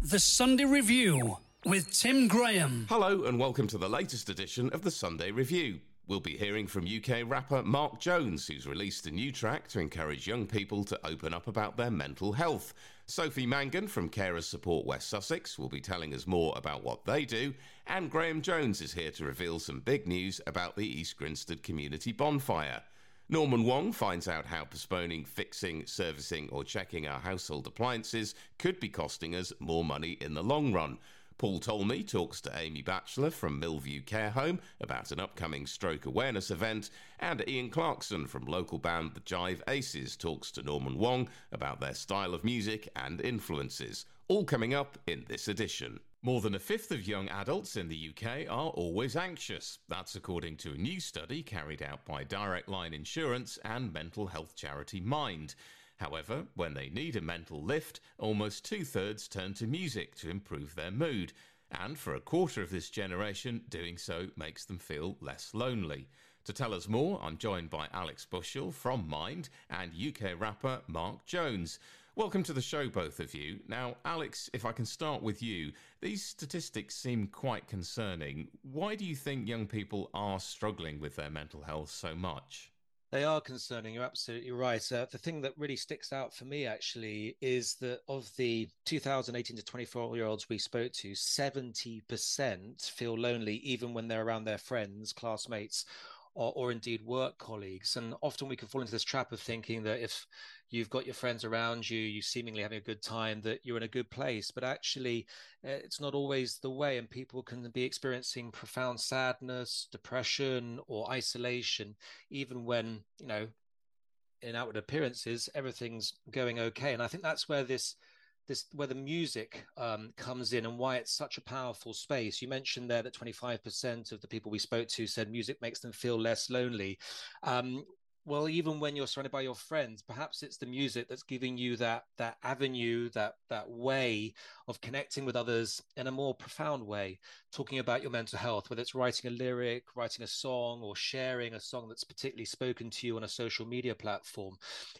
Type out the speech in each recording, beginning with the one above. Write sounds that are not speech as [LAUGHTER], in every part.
The Sunday Review with Tim Graham. Hello, and welcome to the latest edition of the Sunday Review. We'll be hearing from UK rapper Marc Jones, who's released a new track to encourage young people to open up about their mental health. Sophie Mangan from Carers Support West Sussex will be telling us more about what they do, and Graham Jones is here to reveal some big news about the East Grinstead Community Bonfire. Norman Wong finds out how postponing, fixing, servicing, or checking our household appliances could be costing us more money in the long run. Paul Talmey talks to Amy Batchelor from Mill View Care Home about an upcoming stroke awareness event, and Ian Clarkson from local band The Jive Aces talks to Norman Wong about their style of music and influences. All coming up in this edition. More than a fifth of young adults in the UK are always anxious. That's according to a new study carried out by Direct Line Insurance and mental health charity Mind. However, when they need a mental lift, almost two thirds turn to music to improve their mood. And for a quarter of this generation, doing so makes them feel less lonely. To tell us more, I'm joined by Alex Bushell from Mind and UK rapper Marc Jones. Welcome to the show, both of you. Now, Alex, if I can start with you, these statistics seem quite concerning. Why do you think young people are struggling with their mental health so much? They are concerning. You're absolutely right. Uh, the thing that really sticks out for me actually is that of the 2018 to 24 year olds we spoke to, 70% feel lonely even when they're around their friends, classmates, or, or indeed work colleagues. And often we can fall into this trap of thinking that if you've got your friends around you, you seemingly having a good time, that you're in a good place. But actually, uh, it's not always the way, and people can be experiencing profound sadness, depression, or isolation, even when, you know, in outward appearances, everything's going okay. And I think that's where this this where the music um, comes in and why it's such a powerful space. You mentioned there that 25% of the people we spoke to said music makes them feel less lonely. Um, well even when you're surrounded by your friends perhaps it's the music that's giving you that that avenue that that way of connecting with others in a more profound way. Talking about your mental health whether it's writing a lyric writing a song or sharing a song that's particularly spoken to you on a social media platform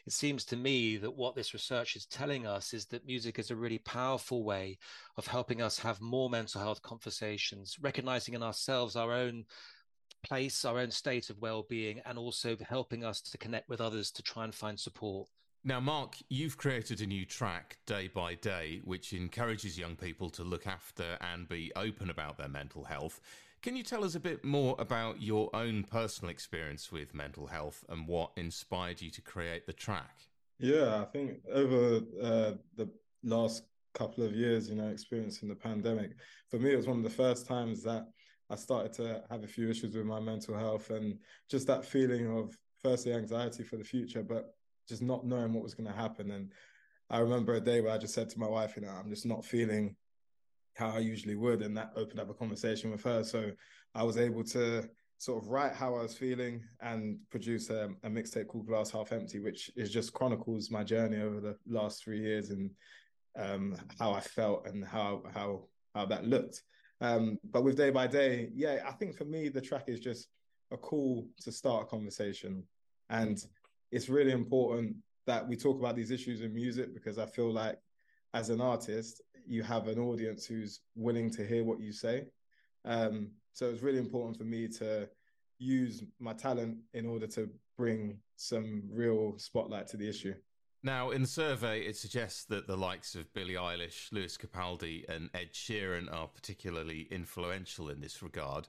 it seems to me that what this research is telling us is that music is a really powerful way of helping us have more mental health conversations recognizing in ourselves our own place, our own state of well-being, and also helping us to connect with others to try and find support. Now, Marc, you've created a new track, Day by Day, which encourages young people to look after and be open about their mental health. Can you tell us a bit more about your own personal experience with mental health and what inspired you to create the track? Yeah, I think over uh, the last couple of years, you know, experiencing the pandemic, for me, it was one of the first times that I started to have a few issues with my mental health and just that feeling of firstly anxiety for the future, but just not knowing what was going to happen. And I remember a day where I just said to my wife, you know, I'm just not feeling how I usually would. And that opened up a conversation with her. So I was able to sort of write how I was feeling and produce a, a mixtape called Glass Half Empty, which is just chronicles my journey over the last three years and um, how I felt and how how how that looked. Um, but with day by day, yeah, I think for me the track is just a call to start a conversation, and it's really important that we talk about these issues in music because I feel like as an artist you have an audience who's willing to hear what you say. Um, so it's really important for me to use my talent in order to bring some real spotlight to the issue. Now, in the survey, it suggests that the likes of Billie Eilish, Lewis Capaldi, and Ed Sheeran are particularly influential in this regard.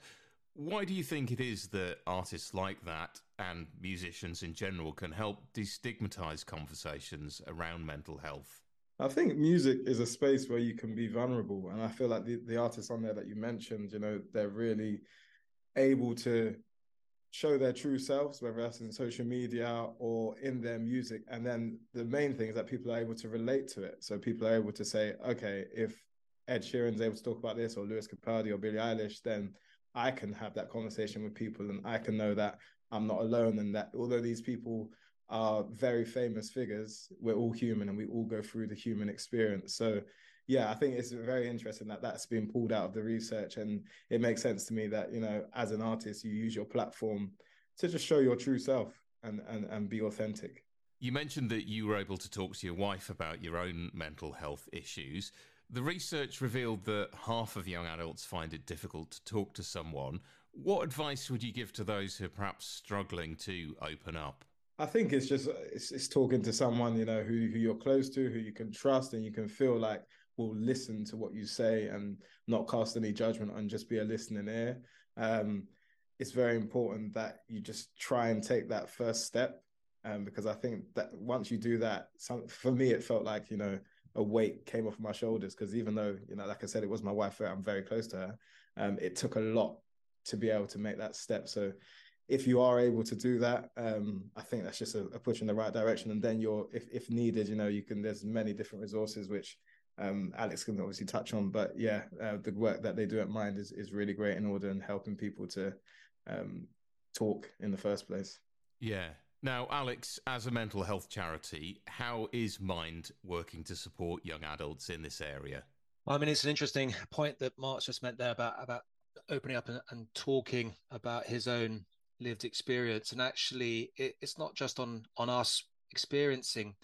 Why do you think it is that artists like that and musicians in general can help destigmatize conversations around mental health? I think music is a space where you can be vulnerable. And I feel like the, the artists on there that you mentioned, you know, they're really able to show their true selves, whether that's in social media or in their music. And then the main thing is that people are able to relate to it. So people are able to say, okay, if Ed Sheeran's able to talk about this or Lewis Capaldi or Billie Eilish, then I can have that conversation with people and I can know that I'm not alone and that although these people are very famous figures, we're all human and we all go through the human experience. So yeah, I think it's very interesting that that's been pulled out of the research, and it makes sense to me that you know, as an artist, you use your platform to just show your true self and and and be authentic. You mentioned that you were able to talk to your wife about your own mental health issues. The research revealed that half of young adults find it difficult to talk to someone. What advice would you give to those who are perhaps struggling to open up? I think it's just it's, it's talking to someone you know who who you're close to, who you can trust, and you can feel like will listen to what you say and not cast any judgment and just be a listening ear. Um, it's very important that you just try and take that first step, um, because I think that once you do that, some, for me it felt like you know a weight came off my shoulders because even though you know like I said it was my wife, I'm very close to her. Um, it took a lot to be able to make that step. So if you are able to do that, um, I think that's just a, a, push in the right direction. And then you're, if if needed, you know, you can. There's many different resources which um, Alex can obviously touch on. But yeah, uh, the work that they do at Mind is is really great in order and helping people to um, talk in the first place. Yeah. Now, Alex, as a mental health charity, how is Mind working to support young adults in this area? I mean, it's an interesting point that Marc's just meant there about about opening up and, and talking about his own lived experience and actually it, it's not just on on us experiencing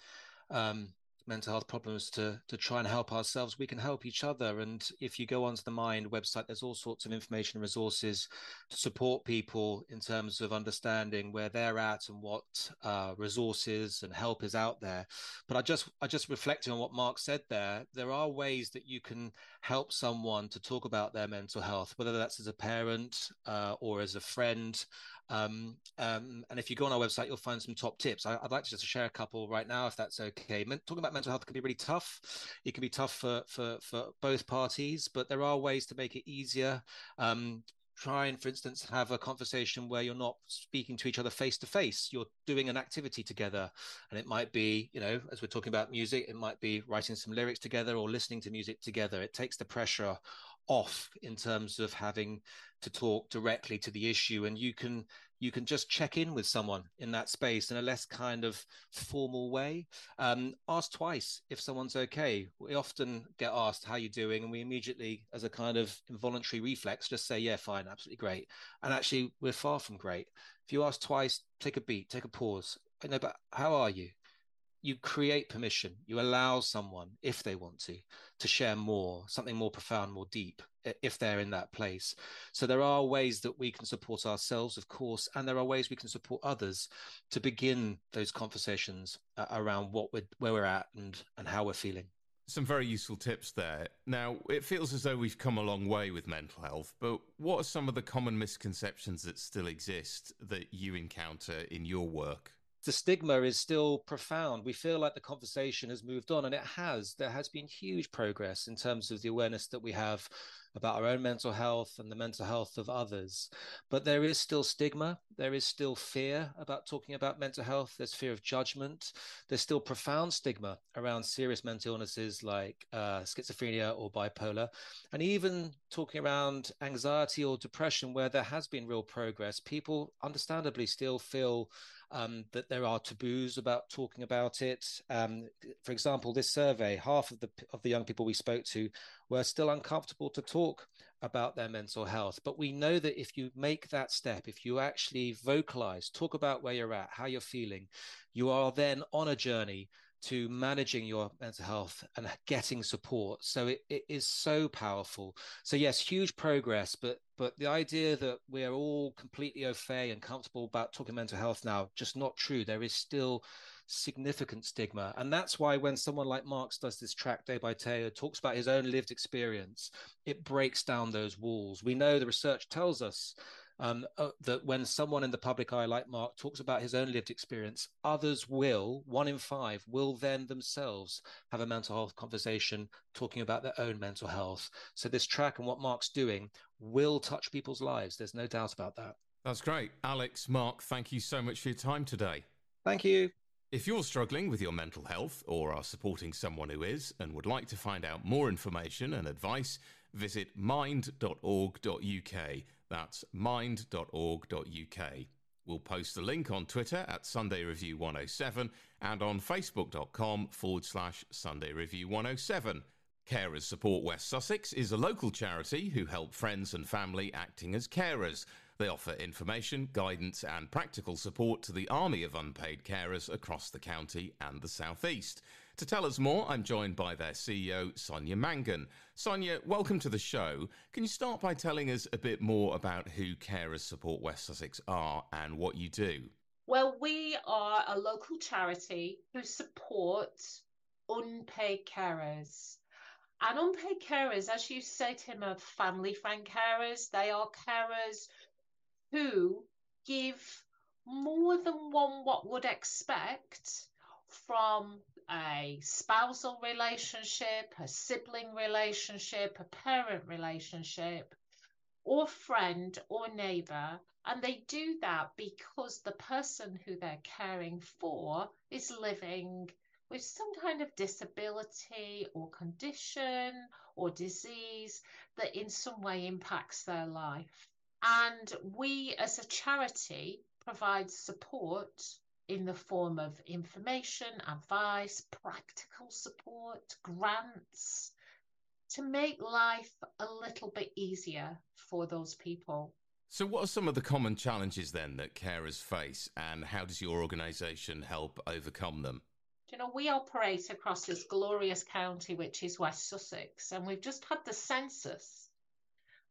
um, mental health problems to to try and help ourselves. We can help each other. And if you go onto the mind website there's all sorts of information and resources to support people in terms of understanding where they're at and what uh, resources and help is out there. But i just i just reflecting on what Marc said there there are ways that you can help someone to talk about their mental health whether that's as a parent uh, or as a friend um, um, and if you go on our website, you'll find some top tips. I, would like to just share a couple right now, if that's okay. talking about mental health can be really tough. It can be tough for for for both parties, but there are ways to make it easier. Um, try and for instance have a conversation where you're not speaking to each other face to face you're doing an activity together and it might be you know as we're talking about music it might be writing some lyrics together or listening to music together it takes the pressure off in terms of having to talk directly to the issue and you can you can just check in with someone in that space in a less kind of formal way. Um, ask twice if someone's okay. We often get asked how you doing? and we immediately as a kind of involuntary reflex just say yeah fine absolutely great. And actually we're far from great. If you ask twice take a beat take a pause. I know, but how are you you create permission you allow someone if they want to to share more something more profound more deep if they're in that place so there are ways that we can support ourselves of course and there are ways we can support others to begin those conversations uh, around what we're where we're at and and how we're feeling some very useful tips there. Now, it feels as though we've come a long way with mental health, but what are some of the common misconceptions that still exist that you encounter in your work? The stigma is still profound. We feel like the conversation has moved on, and it has. There has been huge progress in terms of the awareness that we have about our own mental health and the mental health of others. But there is still stigma. There is still fear about talking about mental health. There's fear of judgment. There's still profound stigma around serious mental illnesses like uh, schizophrenia or bipolar. And even talking around anxiety or depression, where there has been real progress, people understandably still feel um, that there are taboos about talking about it. Um, for example, this survey, half of the of the young people we spoke to were still uncomfortable to talk about their mental health. But we know that if you make that step, if you actually vocalize, talk about where you're at, how you're feeling, you are then on a journey to managing your mental health and getting support. So it, it is so powerful. So yes, huge progress, but but the idea that we're all completely au fait and comfortable about talking mental health now, just not true. There is still significant stigma. And that's why when someone like Marx does this track day by day, or talks about his own lived experience, it breaks down those walls. We know the research tells us um, uh, that when someone in the public eye, like Marc, talks about his own lived experience, others will, one in five, will then themselves have a mental health conversation talking about their own mental health. So this track and what Marc's doing will touch people's lives. There's no doubt about that. That's great. Alex, Mark, thank you so much for your time today. Thank you. If you're struggling with your mental health or are supporting someone who is and would like to find out more information and advice, visit mind.org.uk that's mind.org.uk. We'll post the link on Twitter at Sunday Review 107 and on facebook.com forward slash Sunday Review 107. Carers Support West Sussex is a local charity who help friends and family acting as carers. They offer information, guidance, and practical support to the army of unpaid carers across the county and the southeast. To tell us more, I'm joined by their CEO, Sonia Mangan. Sonia, welcome to the show. Can you start by telling us a bit more about who Carers Support West Sussex are and what you do? Well, we are a local charity who support unpaid carers. And unpaid carers, as you say, Tim, are family friend carers. They are carers who give more than one what would expect from a spousal relationship, a sibling relationship, a parent relationship, or friend or neighbor. And they do that because the person who they're caring for is living with some kind of disability or condition or disease that in some way impacts their life. And we as a charity provide support in the form of information, advice, practical support, grants to make life a little bit easier for those people. So, what are some of the common challenges then that carers face, and how does your organisation help overcome them? You know, we operate across this glorious county, which is West Sussex, and we've just had the census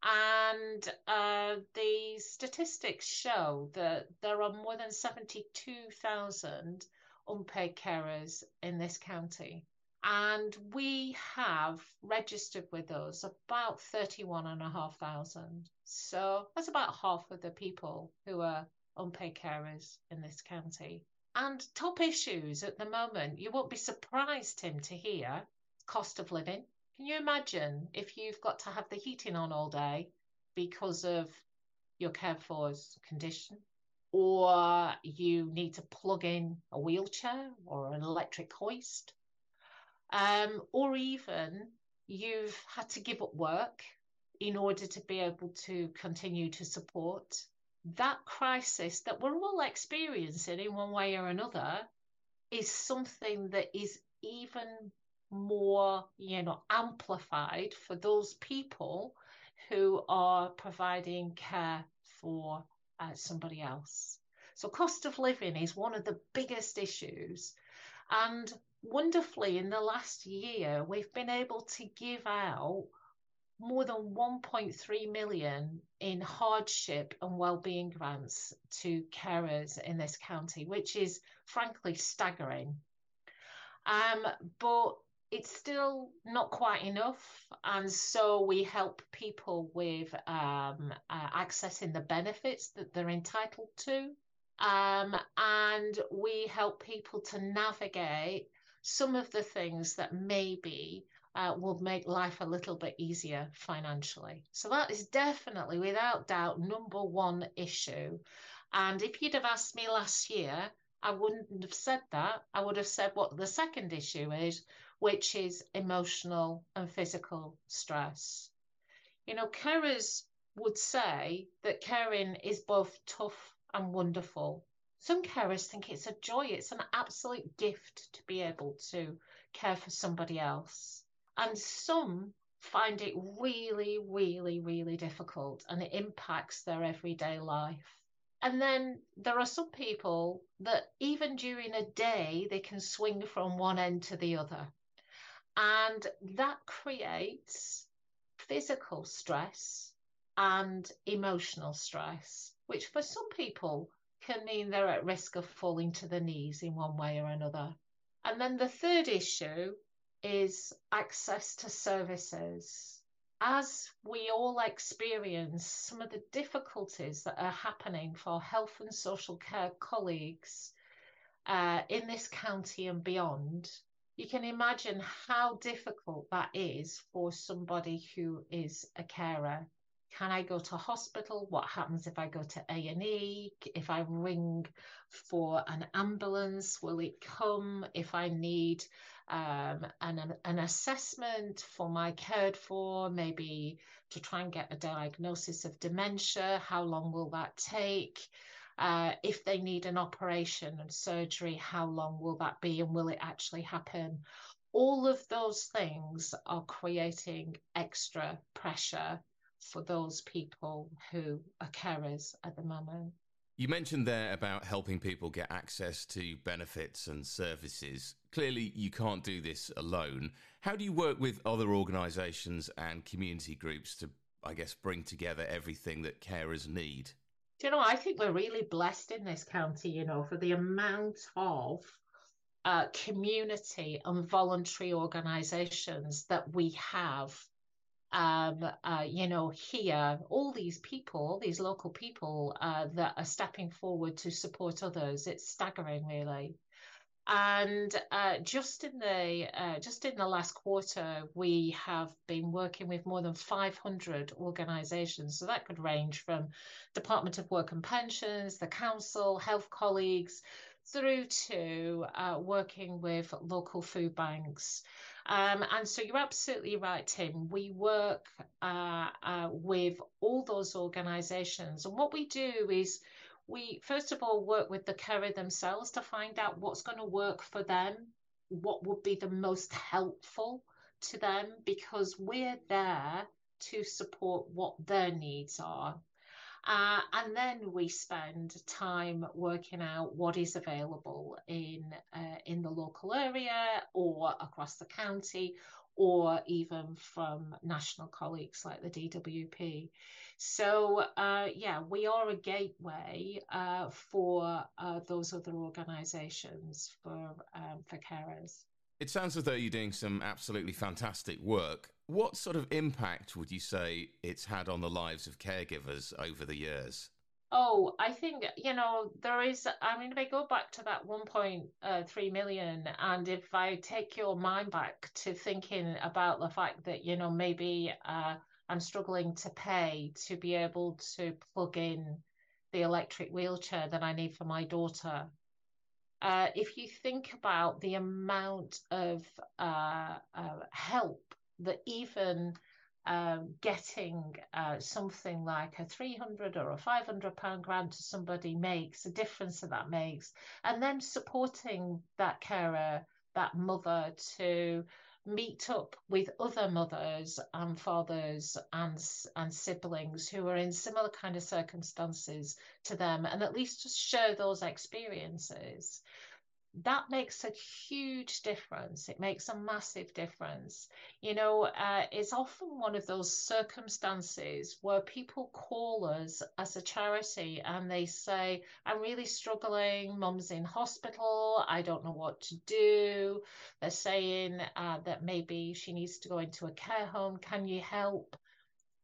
and uh, the statistics show that there are more than 72,000 unpaid carers in this county. And we have registered with us about 31,500. So that's about half of the people who are unpaid carers in this county. And top issues at the moment, you won't be surprised, Tim, to hear cost of living, can you imagine if you've got to have the heating on all day because of your cared for's condition? Or you need to plug in a wheelchair or an electric hoist? Um, or even you've had to give up work in order to be able to continue to support that crisis that we're all experiencing in one way or another is something that is even more, you know, amplified for those people who are providing care for uh, somebody else. So, cost of living is one of the biggest issues. And wonderfully, in the last year, we've been able to give out more than 1.3 million in hardship and well-being grants to carers in this county, which is frankly staggering. Um, but it's still not quite enough. And so we help people with um, uh, accessing the benefits that they're entitled to. Um, and we help people to navigate some of the things that maybe uh, will make life a little bit easier financially. So that is definitely, without doubt, number one issue. And if you'd have asked me last year, I wouldn't have said that. I would have said what the second issue is, which is emotional and physical stress. You know, carers would say that caring is both tough and wonderful. Some carers think it's a joy, it's an absolute gift to be able to care for somebody else. And some find it really, really, really difficult and it impacts their everyday life. And then there are some people that even during a day, they can swing from one end to the other. And that creates physical stress and emotional stress, which for some people can mean they're at risk of falling to the knees in one way or another. And then the third issue is access to services. As we all experience some of the difficulties that are happening for health and social care colleagues uh, in this county and beyond, you can imagine how difficult that is for somebody who is a carer. Can i go to hospital? What happens if i go to a&e if i ring for an ambulance will it come? If i need um, an, an assessment for my cared for maybe to try and get a diagnosis of dementia how long will that take uh, if they need an operation and surgery, how long will that be and will it actually happen? All of those things are creating extra pressure for those people who are carers at the moment. You mentioned there about helping people get access to benefits and services. Clearly, you can't do this alone. How do you work with other organisations and community groups to, I guess, bring together everything that carers need? Do you know, I think we're really blessed in this county, you know, for the amount of uh, community and voluntary organisations that we have um, uh, you know, here, all these people, these local people uh, that are stepping forward to support others. It's staggering, really. And uh, just in the uh, just in the last quarter, we have been working with more than 500 organisations. So that could range from Department of Work and Pensions, the council, health colleagues, through to uh, working with local food banks. Um, and so you're absolutely right, Tim. We work uh, uh, with all those organisations, and what we do is we first of all work with the carer themselves to find out what's going to work for them, what would be the most helpful to them, because we're there to support what their needs are. Uh, and then we spend time working out what is available in uh, in the local area or across the county or even from national colleagues like the DWP. So uh, yeah, we are a gateway uh, for uh, those other organisations for um, for carers. It sounds as though you're doing some absolutely fantastic work. What sort of impact would you say it's had on the lives of caregivers over the years? Oh, I think, you know, there is, I mean, if I go back to that 1.3 uh, and if I take your mind back to thinking about the fact that, you know, maybe uh, I'm struggling to pay to be able to plug in the electric wheelchair that I need for my daughter. Uh, if you think about the amount of uh, uh, help that even um, getting uh, something like a 300 or a 500 pound grant to somebody makes the difference that that makes and then supporting that carer that mother to meet up with other mothers and fathers and and siblings who are in similar kind of circumstances to them and at least just share those experiences that makes a huge difference. It makes a massive difference. You know, uh, it's often one of those circumstances where people call us as a charity and they say, I'm really struggling. Mum's in hospital. I don't know what to do. They're saying uh, that maybe she needs to go into a care home. Can you help?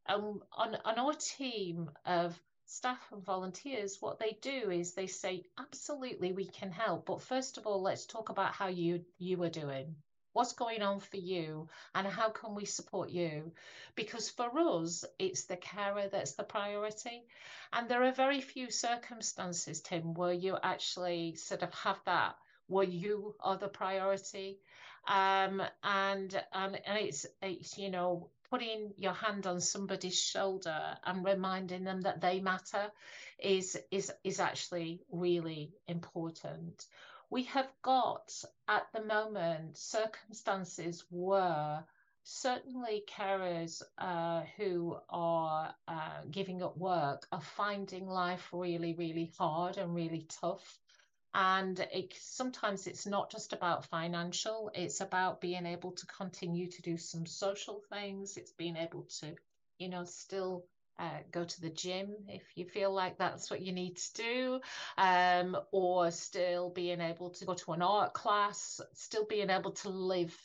Um, on, on our team of staff and volunteers, what they do is they say, absolutely, we can help. But first of all, let's talk about how you you are doing. What's going on for you and how can we support you? Because for us, it's the carer that's the priority. And there are very few circumstances, Tim, where you actually sort of have that, where you are the priority. Um, and, and, and it's, it's, you know, putting your hand on somebody's shoulder and reminding them that they matter is is is actually really important. We have got at the moment circumstances where certainly carers uh, who are uh, giving up work are finding life really really hard and really tough and it, sometimes it's not just about financial it's about being able to continue to do some social things. It's being able to you know still uh, go to the gym if you feel like that's what you need to do, um, or still being able to go to an art class, still being able to live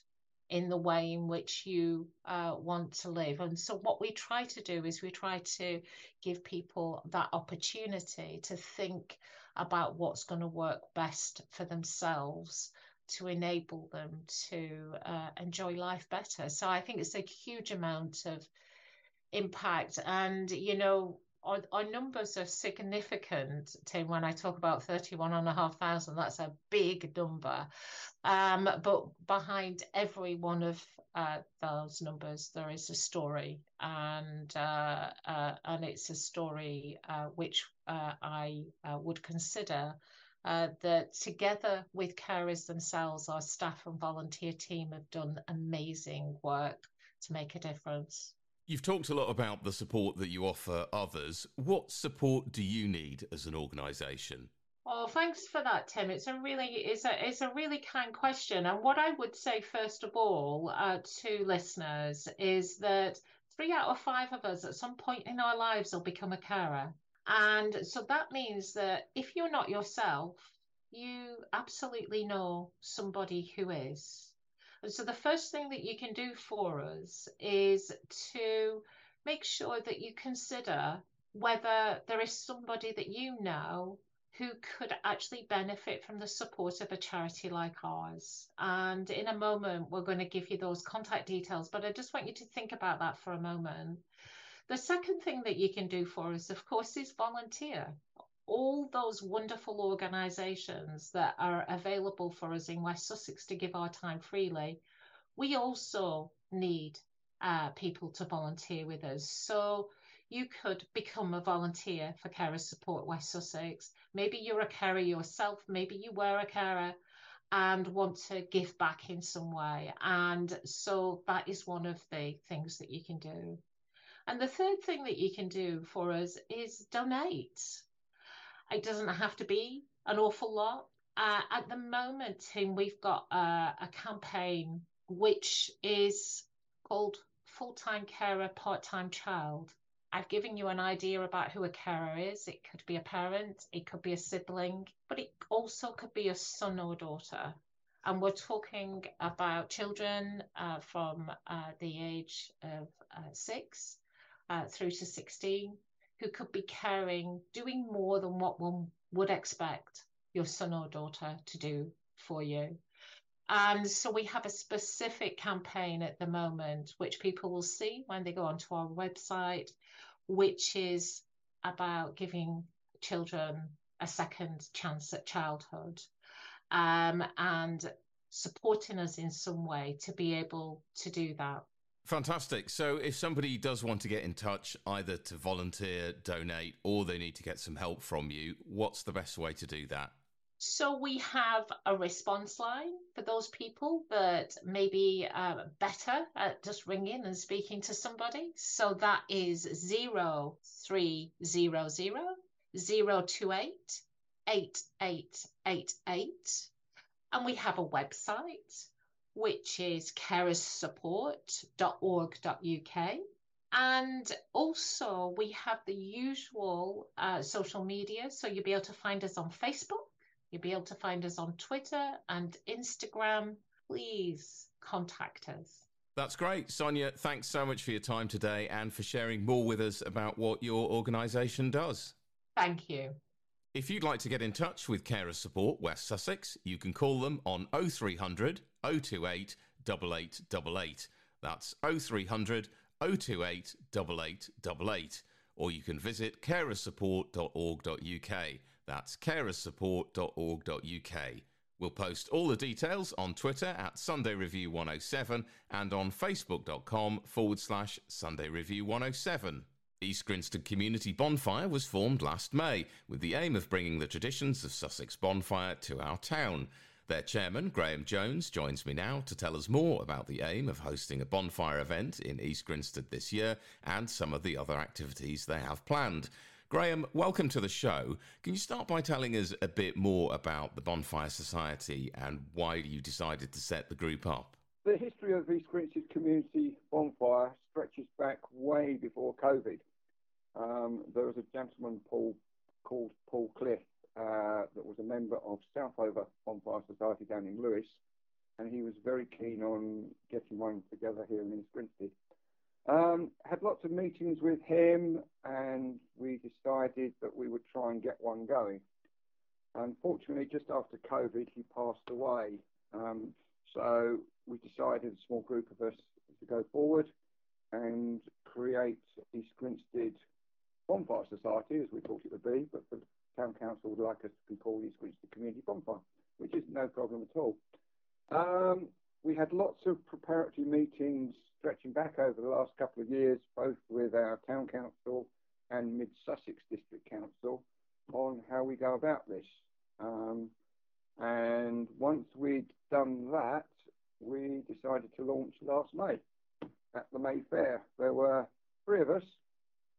in the way in which you uh, want to live. And so, what we try to do is we try to give people that opportunity to think about what's going to work best for themselves to enable them to uh, enjoy life better. So I think it's a huge amount of impact. And, you know, our, our numbers are significant, Tim. When I talk about 31,500, that's a big number. Um, but behind every one of uh, those numbers, there is a story, and uh, uh, and it's a story uh, which uh, I uh, would consider that together with carers themselves, our staff and volunteer team have done amazing work to make a difference. You've talked a lot about the support that you offer others. What support do you need as an organisation? Oh, thanks for that, Tim. It's a really it's a it's a really kind question. And what I would say first of all uh, to listeners is that three out of five of us at some point in our lives will become a carer. And so that means that if you're not yourself, you absolutely know somebody who is. So the first thing that you can do for us is to make sure that you consider whether there is somebody that you know who could actually benefit from the support of a charity like ours. And in a moment, we're going to give you those contact details, but I just want you to think about that for a moment. The second thing that you can do for us, of course, is volunteer. All those wonderful organisations that are available for us in West Sussex to give our time freely, we also need uh, people to volunteer with us. So you could become a volunteer for Carer Support West Sussex. Maybe you're a carer yourself, maybe you were a carer and want to give back in some way. And so that is one of the things that you can do. And the third thing that you can do for us is donate. It doesn't have to be an awful lot. Uh, at the moment, Tim, we've got a, a campaign which is called Full Time Carer, Part Time Child. I've given you an idea about who a carer is. It could be a parent, it could be a sibling, but it also could be a son or daughter. And we're talking about children uh, from uh, the age of uh, six uh, through to 16 who could be caring, doing more than what one would expect your son or daughter to do for you. And so we have a specific campaign at the moment, which people will see when they go onto our website, which is about giving children a second chance at childhood um, and supporting us in some way to be able to do that. Fantastic. So, if somebody does want to get in touch, either to volunteer, donate, or they need to get some help from you, what's the best way to do that? So we have a response line for those people that may be uh, better at just ringing and speaking to somebody. So that is 0300 028 8888. And we have a website, which is carersupport.org.uk. And also, we have the usual uh, social media. So you'll be able to find us on Facebook You'll be able to find us on Twitter and Instagram. Please contact us. That's great. Sonia, thanks so much for your time today and for sharing more with us about what your organisation does. Thank you. If you'd like to get in touch with Carer Support West Sussex, you can call them on 0300 028 8888. That's 0300 028 8888. Or you can visit carersupport.org.uk. That's carersupport.org.uk. We'll post all the details on Twitter at Sunday Review 107 and on facebook.com forward slash Sunday Review 107. East Grinstead Community Bonfire was formed last May with the aim of bringing the traditions of Sussex bonfire to our town. Their chairman, Graham Jones, joins me now to tell us more about the aim of hosting a bonfire event in East Grinstead this year and some of the other activities they have planned. Graham, welcome to the show. Can you start by telling us a bit more about the Bonfire Society and why you decided to set the group up? The history of East Grinstead Community Bonfire stretches back way before COVID. Um, there was a gentleman Paul, called Paul Cliff uh, that was a member of Southover Bonfire Society down in Lewes, and he was very keen on getting one together here in East Grinstead. Um, had lots of meetings with him, and we decided that we would try and get one going. Unfortunately, just after COVID, he passed away. Um, so we decided, a small group of us, to go forward and create East Grinstead Bonfire Society, as we thought it would be, but the town council would like us to be called East Grinstead Community Bonfire, which is no problem at all. Um, we had lots of preparatory meetings stretching back over the last couple of years, both with our town council and Mid Sussex District Council, on how we go about this. Um, and once we'd done that, we decided to launch last May at the May Fair. There were three of us.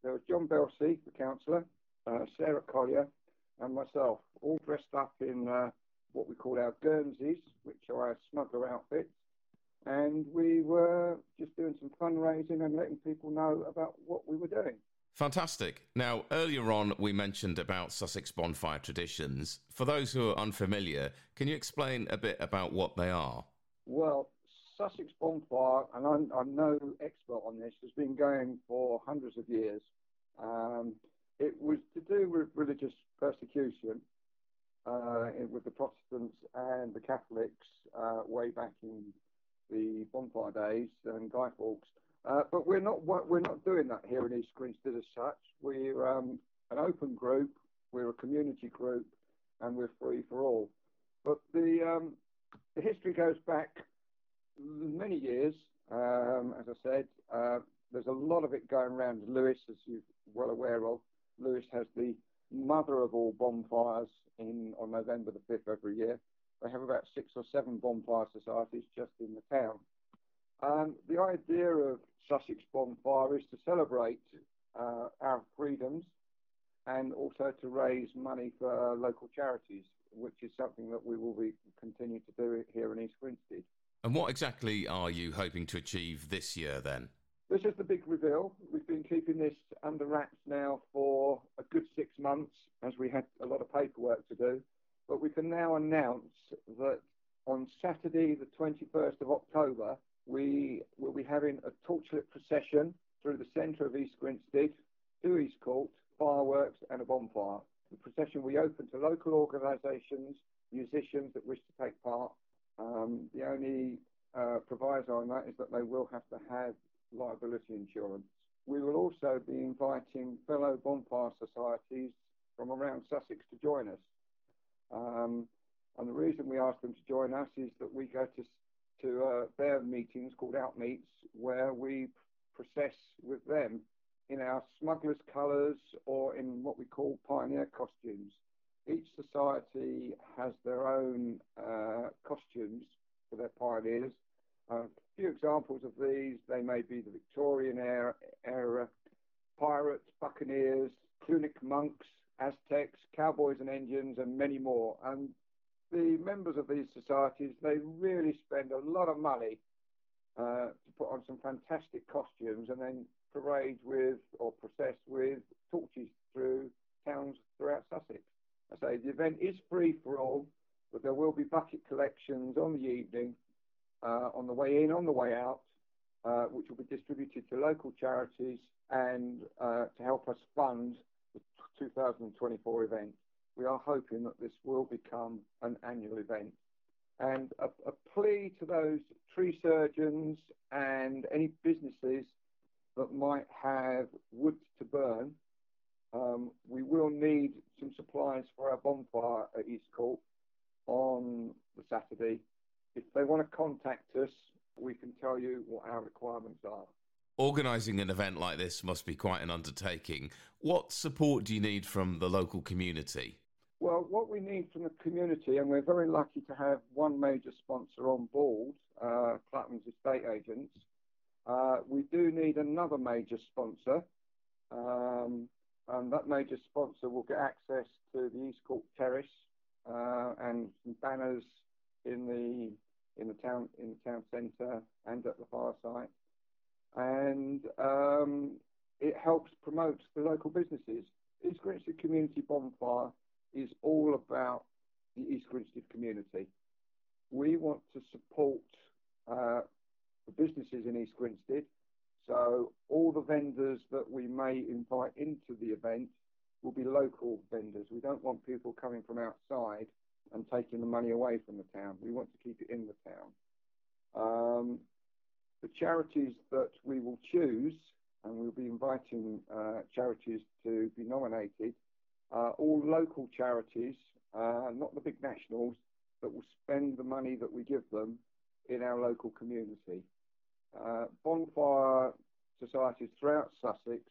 There was John Belsey, the councillor, uh, Sarah Collier, and myself, all dressed up in uh, what we call our Guernseys, which are our smuggler outfits. And we were just doing some fundraising and letting people know about what we were doing. Fantastic. Now, earlier on, we mentioned about Sussex bonfire traditions. For those who are unfamiliar, can you explain a bit about what they are? Well, Sussex bonfire, and I'm, I'm no expert on this, has been going for hundreds of years. Um, it was to do with religious persecution uh, with the Protestants and the Catholics uh, way back in the bonfire days and Guy Fawkes. Uh, but we're not we're not doing that here in East Grinstead as such. We're um, an open group, we're a community group, and we're free for all. But the um, the history goes back many years. Um, as I said, uh, there's a lot of it going around Lewes, as you're well aware of. Lewes has the mother of all bonfires in on November the 5th every year. They have about six or seven bonfire societies just in the town. Um, the idea of Sussex Bonfire is to celebrate uh, our freedoms and also to raise money for local charities, which is something that we will be continue to do here in East Grinstead. And what exactly are you hoping to achieve this year then? This is the big reveal. We've been keeping this under wraps now for a good six months as we had a lot of paperwork to do. But we can now announce that on Saturday, the 21st of October, we will be having a torchlit procession through the centre of East Grinstead to East Court, fireworks and a bonfire. The procession will be open to local organisations, musicians that wish to take part. Um, the only uh, proviso on that is that they will have to have liability insurance. We will also be inviting fellow bonfire societies from around Sussex to join us. Um, and the reason we ask them to join us is that we go to, to uh, their meetings called out meets where we process with them smuggler's colours or in what we call pioneer costumes. Each society has their own uh, costumes for their pioneers. Uh, few examples of these, they may be the Victorian era, era pirates, buccaneers, Punic monks, Aztecs, cowboys and Indians, and many more. And the members of these societies, they really spend a lot of money uh, to put on some fantastic costumes and then parade with or process with torches through towns throughout Sussex. I say the event is free for all, but there will be bucket collections on the evening uh, on the way in, on the way out, uh, which will be distributed to local charities and uh, to help us fund the 2024 event. We are hoping that this will become an annual event. And a, a plea to those tree surgeons and any businesses that might have wood to burn, um, we will need some supplies for our bonfire at East Court on the Saturday if they want to contact us, we can tell you what our requirements are. Organising an event like this must be quite an undertaking. What support do you need from the local community? Well, what we need from the community, and we're very lucky to have one major sponsor on board, uh, Clapham's Estate Agents. Uh, we do need another major sponsor, um, and that major sponsor will get access to the East Court Terrace uh, and banners in the in the town in the town centre and at the fire site, and um, it helps promote the local businesses. East Grinstead Community Bonfire is all about the East Grinstead community. We want to support uh, the businesses in East Grinstead. So all the vendors that we may invite into the event will be local vendors. We don't want people coming from outside and taking the money away from the town. We want to keep it in the town. Um, the charities that we will choose, and we'll be inviting uh, charities to be nominated, are all local charities, uh, not the big nationals, that will spend the money that we give them in our local community. Uh, bonfire societies throughout Sussex,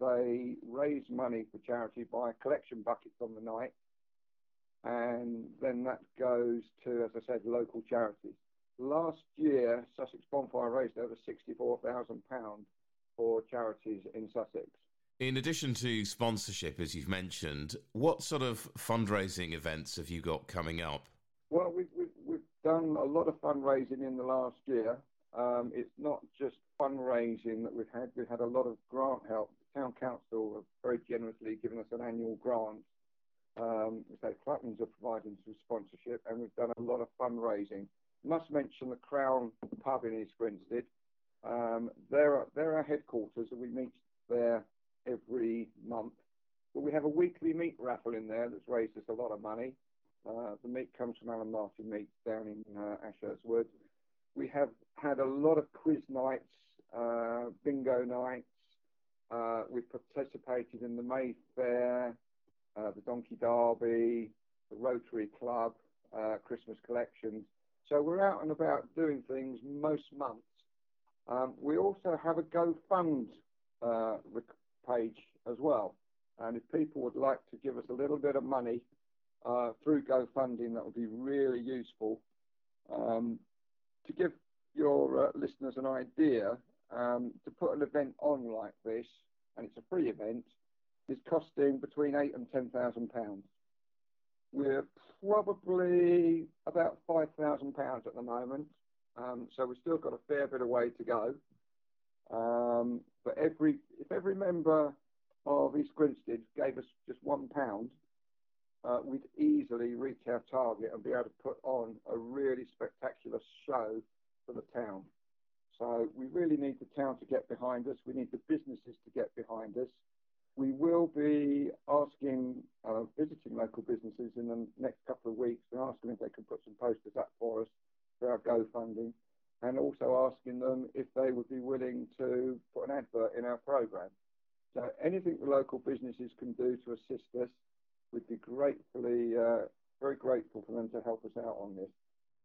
they raise money for charity by collection buckets on the night and then that goes to, as I said, local charities. Last year, Sussex Bonfire raised over £64,000 for charities in Sussex. In addition to sponsorship, as you've mentioned, what sort of fundraising events have you got coming up? Well, we've, we've, we've done a lot of fundraising in the last year. Um, it's not just fundraising that we've had, we've had a lot of grant help. The Town Council have very generously given us an annual grant. Um, so Cluttons are providing some sponsorship, and we've done a lot of fundraising. Must mention the Crown Pub in East Grinstead. Um, they're, they're our headquarters, and we meet there every month. But we have a weekly meat raffle in there that's raised us a lot of money. Uh, the meat comes from Alan Martin Meats down in uh, Ashurst Wood. We have had a lot of quiz nights, uh, bingo nights. Uh, we've participated in the Mayfair, uh, the Donkey Derby, the Rotary Club, uh, Christmas collections. So we're out and about doing things most months. Um, we also have a GoFund uh, page as well. And if people would like to give us a little bit of money uh, through GoFunding, that would be really useful. Um, to give your uh, listeners an idea, um, to put an event on like this, and it's a free event, is costing between eight and ten thousand pounds. We're probably about five thousand pounds at the moment, um, so we've still got a fair bit of way to go. Um, but every if every member of East Grinstead gave us just one pound, uh, we'd easily reach our target and be able to put on a really spectacular show for the town. So we really need the town to get behind us. We need the businesses to get behind us. We will be asking, uh, visiting local businesses in the next couple of weeks and asking if they can put some posters up for us for our GoFunding and also asking them if they would be willing to put an advert in our program. So anything the local businesses can do to assist us, we'd be gratefully, uh, very grateful for them to help us out on this.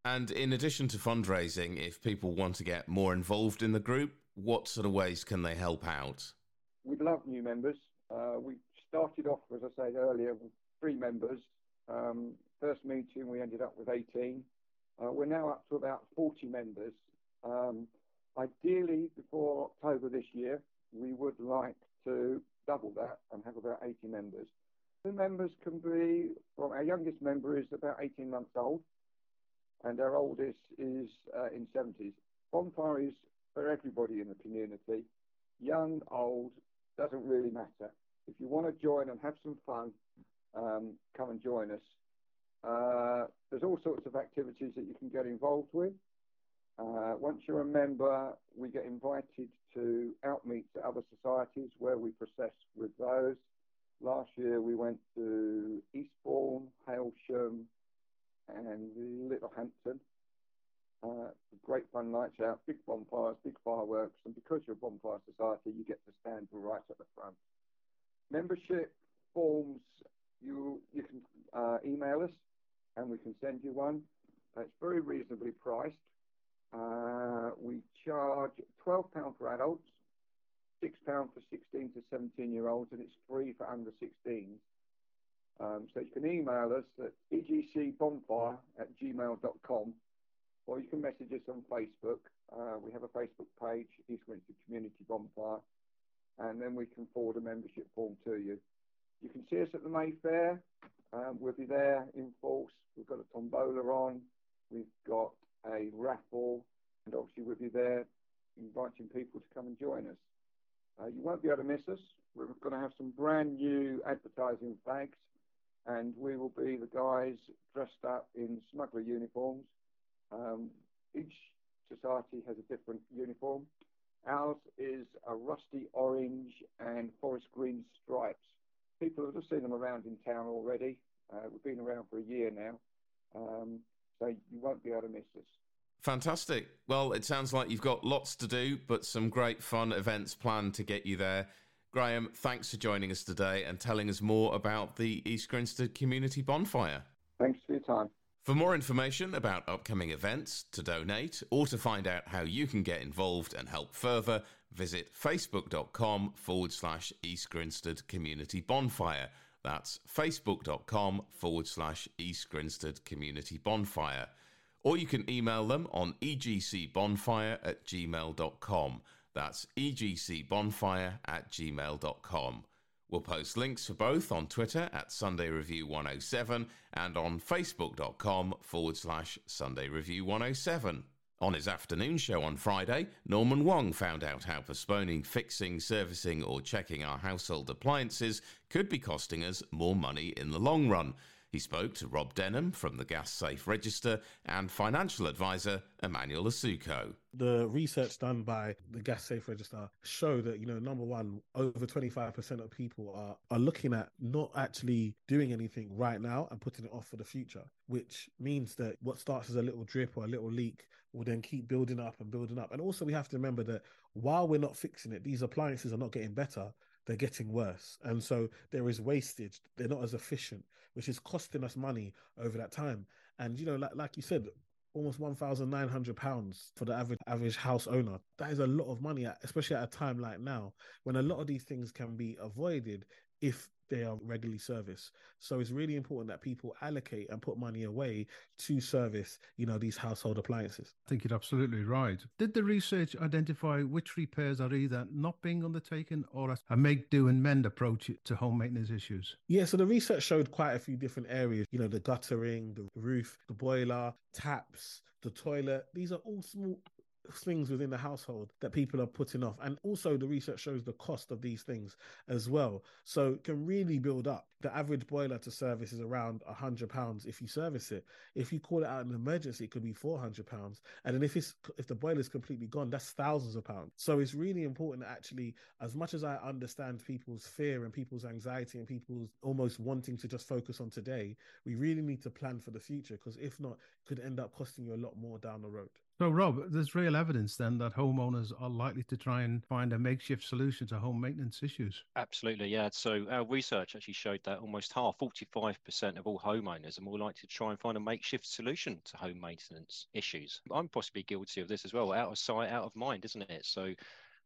And in addition to fundraising, if people want to get more involved in the group, what sort of ways can they help out? We'd love new members. Uh, we started off, as I said earlier, with three members. Um, first meeting, we ended up with 18. Uh, we're now up to about 40 members. Um, ideally, before October this year, we would like to double that and have about 80 members. The members can be, well, our youngest member is about 18 months old, and our oldest is uh, in 70s. Bonfire is for everybody in the community, young, old, doesn't really matter. If you want to join and have some fun, um, come and join us. Uh, there's all sorts of activities that you can get involved with. Uh, once you're a member, we get invited to outmeets at other societies where we process with those. Last year we went to Eastbourne, Hailsham, and Littlehampton. Uh, great fun nights out, big bonfires, big fireworks, and because you're a bonfire society, you get to stand right at the front. Membership forms, you you can uh, email us, and we can send you one. It's very reasonably priced. Uh, we charge £12 for adults, £6 for 16 to 17 year olds, and it's free for under 16s. Um, so you can email us at egcbonfire at gmail.com or you can message us on Facebook. Uh, we have a Facebook page, East Grinstead Community Bonfire, and then we can forward a membership form to you. You can see us at the Mayfair. Um, we'll be there in force. We've got a tombola on. We've got a raffle, and obviously we'll be there inviting people to come and join us. Uh, you won't be able to miss us. We're going to have some brand new advertising flags, and we will be the guys dressed up in smuggler uniforms. Um, each society has a different uniform. Ours is a rusty orange and forest green stripes. People have just seen them around in town already. Uh, we've been around for a year now. Um, so you won't be able to miss this. Fantastic. Well, it sounds like you've got lots to do, but some great fun events planned to get you there. Graham, thanks for joining us today and telling us more about the East Grinstead Community Bonfire. Thanks for your time. For more information about upcoming events, to donate, or to find out how you can get involved and help further, visit facebook.com forward slash East Grinstead Community Bonfire. That's facebook.com forward slash East Grinstead Community Bonfire. Or you can email them on egcbonfire at gmail.com. That's egcbonfire at gmail.com. We'll post links for both on Twitter at Sunday Review 107 and on facebook.com forward slash Sunday Review 107. On his afternoon show on Friday, Norman Wong found out how postponing fixing, servicing, or checking our household appliances could be costing us more money in the long run. He spoke to Rob Denham from the Gas Safe Register and financial advisor Emmanuel Asuquo. The research done by the Gas Safe Register show that, you know, number one, over 25% of people are, are looking at not actually doing anything right now and putting it off for the future, which means that what starts as a little drip or a little leak will then keep building up and building up. And also, we have to remember that while we're not fixing it, these appliances are not getting better they're getting worse. And so there is wastage. They're not as efficient, which is costing us money over that time. And, you know, like, like you said, almost £1,900 for the average average house owner. That is a lot of money, especially at a time like now when a lot of these things can be avoided if they are regularly serviced. So it's really important that people allocate and put money away to service, you know, these household appliances. I think you're absolutely right. Did the research identify which repairs are either not being undertaken or a make do and mend approach to home maintenance issues? Yeah, so the research showed quite a few different areas, you know, the guttering, the roof, the boiler, taps, the toilet. These are all small things within the household that people are putting off. And also, the research shows the cost of these things as well. So, it can really build up. The average boiler to service is around a hundred pounds if you service it. If you call it out an emergency, it could be four hundred pounds. And then if it's if the boiler is completely gone, that's thousands of pounds. So it's really important actually, as much as I understand people's fear and people's anxiety and people's almost wanting to just focus on today, we really need to plan for the future because if not, it could end up costing you a lot more down the road. So, Rob, there's real evidence then that homeowners are likely to try and find a makeshift solution to home maintenance issues. Absolutely, yeah. So, our research actually showed that almost half, 45% of all homeowners are more likely to try and find a makeshift solution to home maintenance issues. I'm possibly guilty of this as well. Out of sight, out of mind, isn't it? So,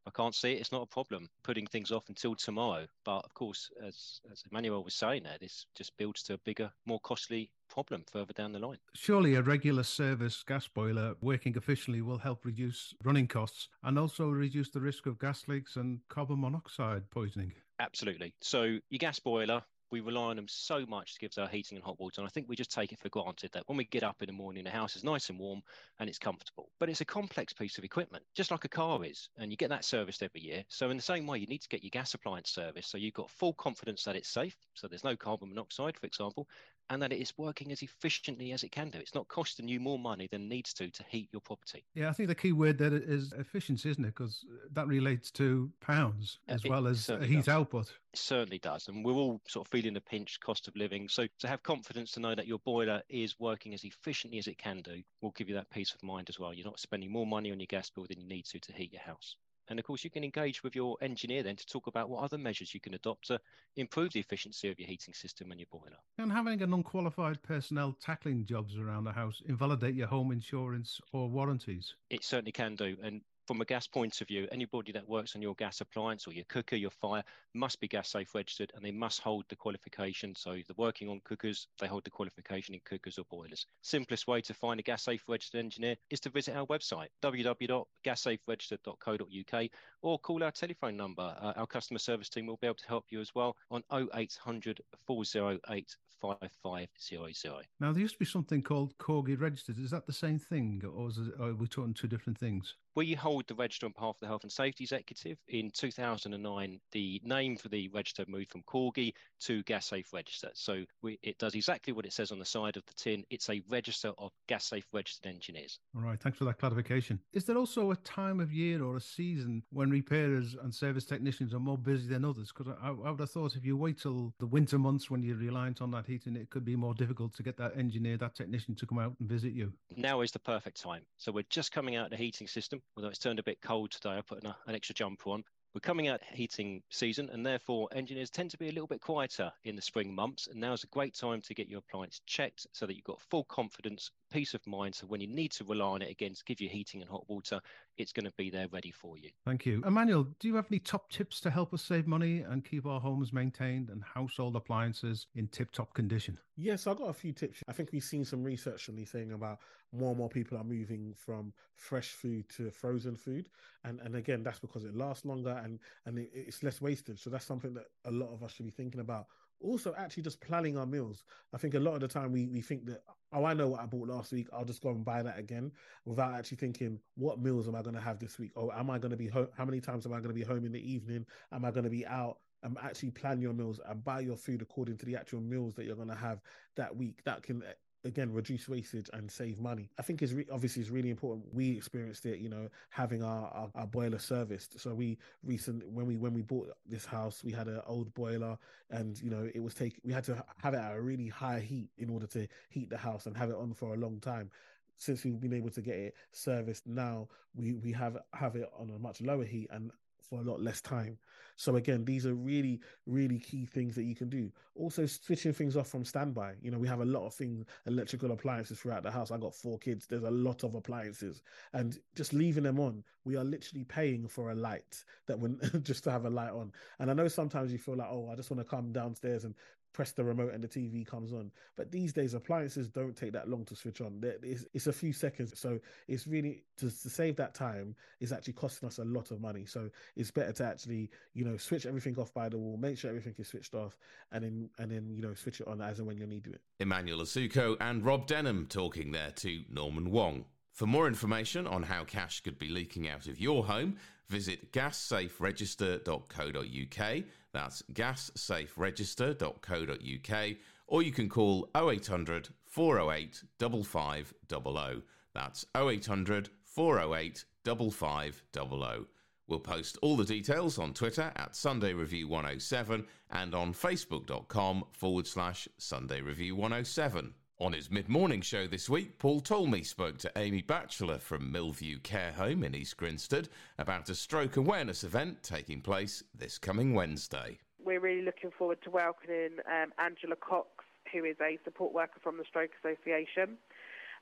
I can't see it. It's not a problem putting things off until tomorrow. But of course, as, as Emmanuel was saying there, this just builds to a bigger, more costly problem further down the line. Surely a regular service gas boiler working efficiently will help reduce running costs and also reduce the risk of gas leaks and carbon monoxide poisoning. Absolutely. So your gas boiler, we rely on them so much to give us our heating and hot water. And I think we just take it for granted that when we get up in the morning, the house is nice and warm and it's comfortable. But it's a complex piece of equipment, just like a car is. And you get that serviced every year. So, in the same way, you need to get your gas appliance serviced. So, you've got full confidence that it's safe. So, there's no carbon monoxide, for example and that it is working as efficiently as it can do. It's not costing you more money than needs to to heat your property. Yeah, I think the key word there is efficiency, isn't it? Because that relates to pounds uh, as it well as heat does. output. It certainly does. And we're all sort of feeling the pinch cost of living. So to have confidence to know that your boiler is working as efficiently as it can do will give you that peace of mind as well. You're not spending more money on your gas bill than you need to to heat your house. And of course, you can engage with your engineer then to talk about what other measures you can adopt to improve the efficiency of your heating system and your boiler. And having an unqualified personnel tackling jobs around the house invalidate your home insurance or warranties? It certainly can do. And from a gas point of view, anybody that works on your gas appliance or your cooker, your fire, must be gas safe registered and they must hold the qualification. So they're working on cookers, they hold the qualification in cookers or boilers. Simplest way to find a gas safe registered engineer is to visit our website, www.gassaferegistered.co.uk, or call our telephone number. Uh, our customer service team will be able to help you as well on 0800 408 5500. Now, there used to be something called Corgi Registered. Is that the same thing, or, it, or are we talking two different things? We hold the register on behalf of the Health and Safety Executive. In 2009, the name for the register moved from Corgi to Gas Safe Register. So we, it does exactly what it says on the side of the tin. It's a register of Gas Safe Registered engineers. All right, thanks for that clarification. Is there also a time of year or a season when repairers and service technicians are more busy than others? Because I, I would have thought if you wait till the winter months when you're reliant on that heating, it could be more difficult to get that engineer, that technician to come out and visit you. Now is the perfect time. So we're just coming out of the heating system although it's turned a bit cold today, I put an, uh, an extra jumper on. We're coming out heating season, and therefore engineers tend to be a little bit quieter in the spring months. And now is a great time to get your appliance checked so that you've got full confidence peace of mind. So when you need to rely on it again to give you heating and hot water, it's going to be there ready for you. Thank you. Emmanuel, do you have any top tips to help us save money and keep our homes maintained and household appliances in tip top condition? Yes, I've got a few tips. I think we've seen some research recently saying about more and more people are moving from fresh food to frozen food. And and again, that's because it lasts longer and, and it, it's less wasted. So that's something that a lot of us should be thinking about also actually just planning our meals. I think a lot of the time we, we think that, oh, I know what I bought last week. I'll just go and buy that again without actually thinking, what meals am I going to have this week? Or am I going to be home? How many times am I going to be home in the evening? Am I going to be out? And actually plan your meals and buy your food according to the actual meals that you're going to have that week. That can again reduce wastage and save money. I think is re- obviously is really important. We experienced it you know having our, our, our boiler serviced. So we recently when we when we bought this house we had an old boiler and you know it was take we had to have it at a really high heat in order to heat the house and have it on for a long time. Since we've been able to get it serviced now we we have have it on a much lower heat and for a lot less time. So again, these are really, really key things that you can do. Also, switching things off from standby. You know, we have a lot of things, electrical appliances throughout the house. I got four kids. There's a lot of appliances, and just leaving them on, we are literally paying for a light that when [LAUGHS] just to have a light on. And I know sometimes you feel like, oh, I just want to come downstairs and press the remote and the TV comes on. But these days, appliances don't take that long to switch on. It's, it's a few seconds. So it's really to, to save that time is actually costing us a lot of money. So it's better to actually, you know, switch everything off by the wall, make sure everything is switched off, and then and then you know switch it on as and when you need it. Emmanuel Asuquo and Rob Denham talking there to Norman Wong. For more information on how cash could be leaking out of your home, visit gassaferegister.co.uk. That's gassaferegister.co.uk. Or you can call 0800 408 5500. That's 0800 408 5500. We'll post all the details on Twitter at Sunday Review 107 and on facebook.com forward slash Sunday Review 107. On his mid morning show this week, Paul Talmey spoke to Amy Batchelor from Mill View Care Home in East Grinstead about a stroke awareness event taking place this coming Wednesday. We're really looking forward to welcoming um, Angela Cox, who is a support worker from the Stroke Association.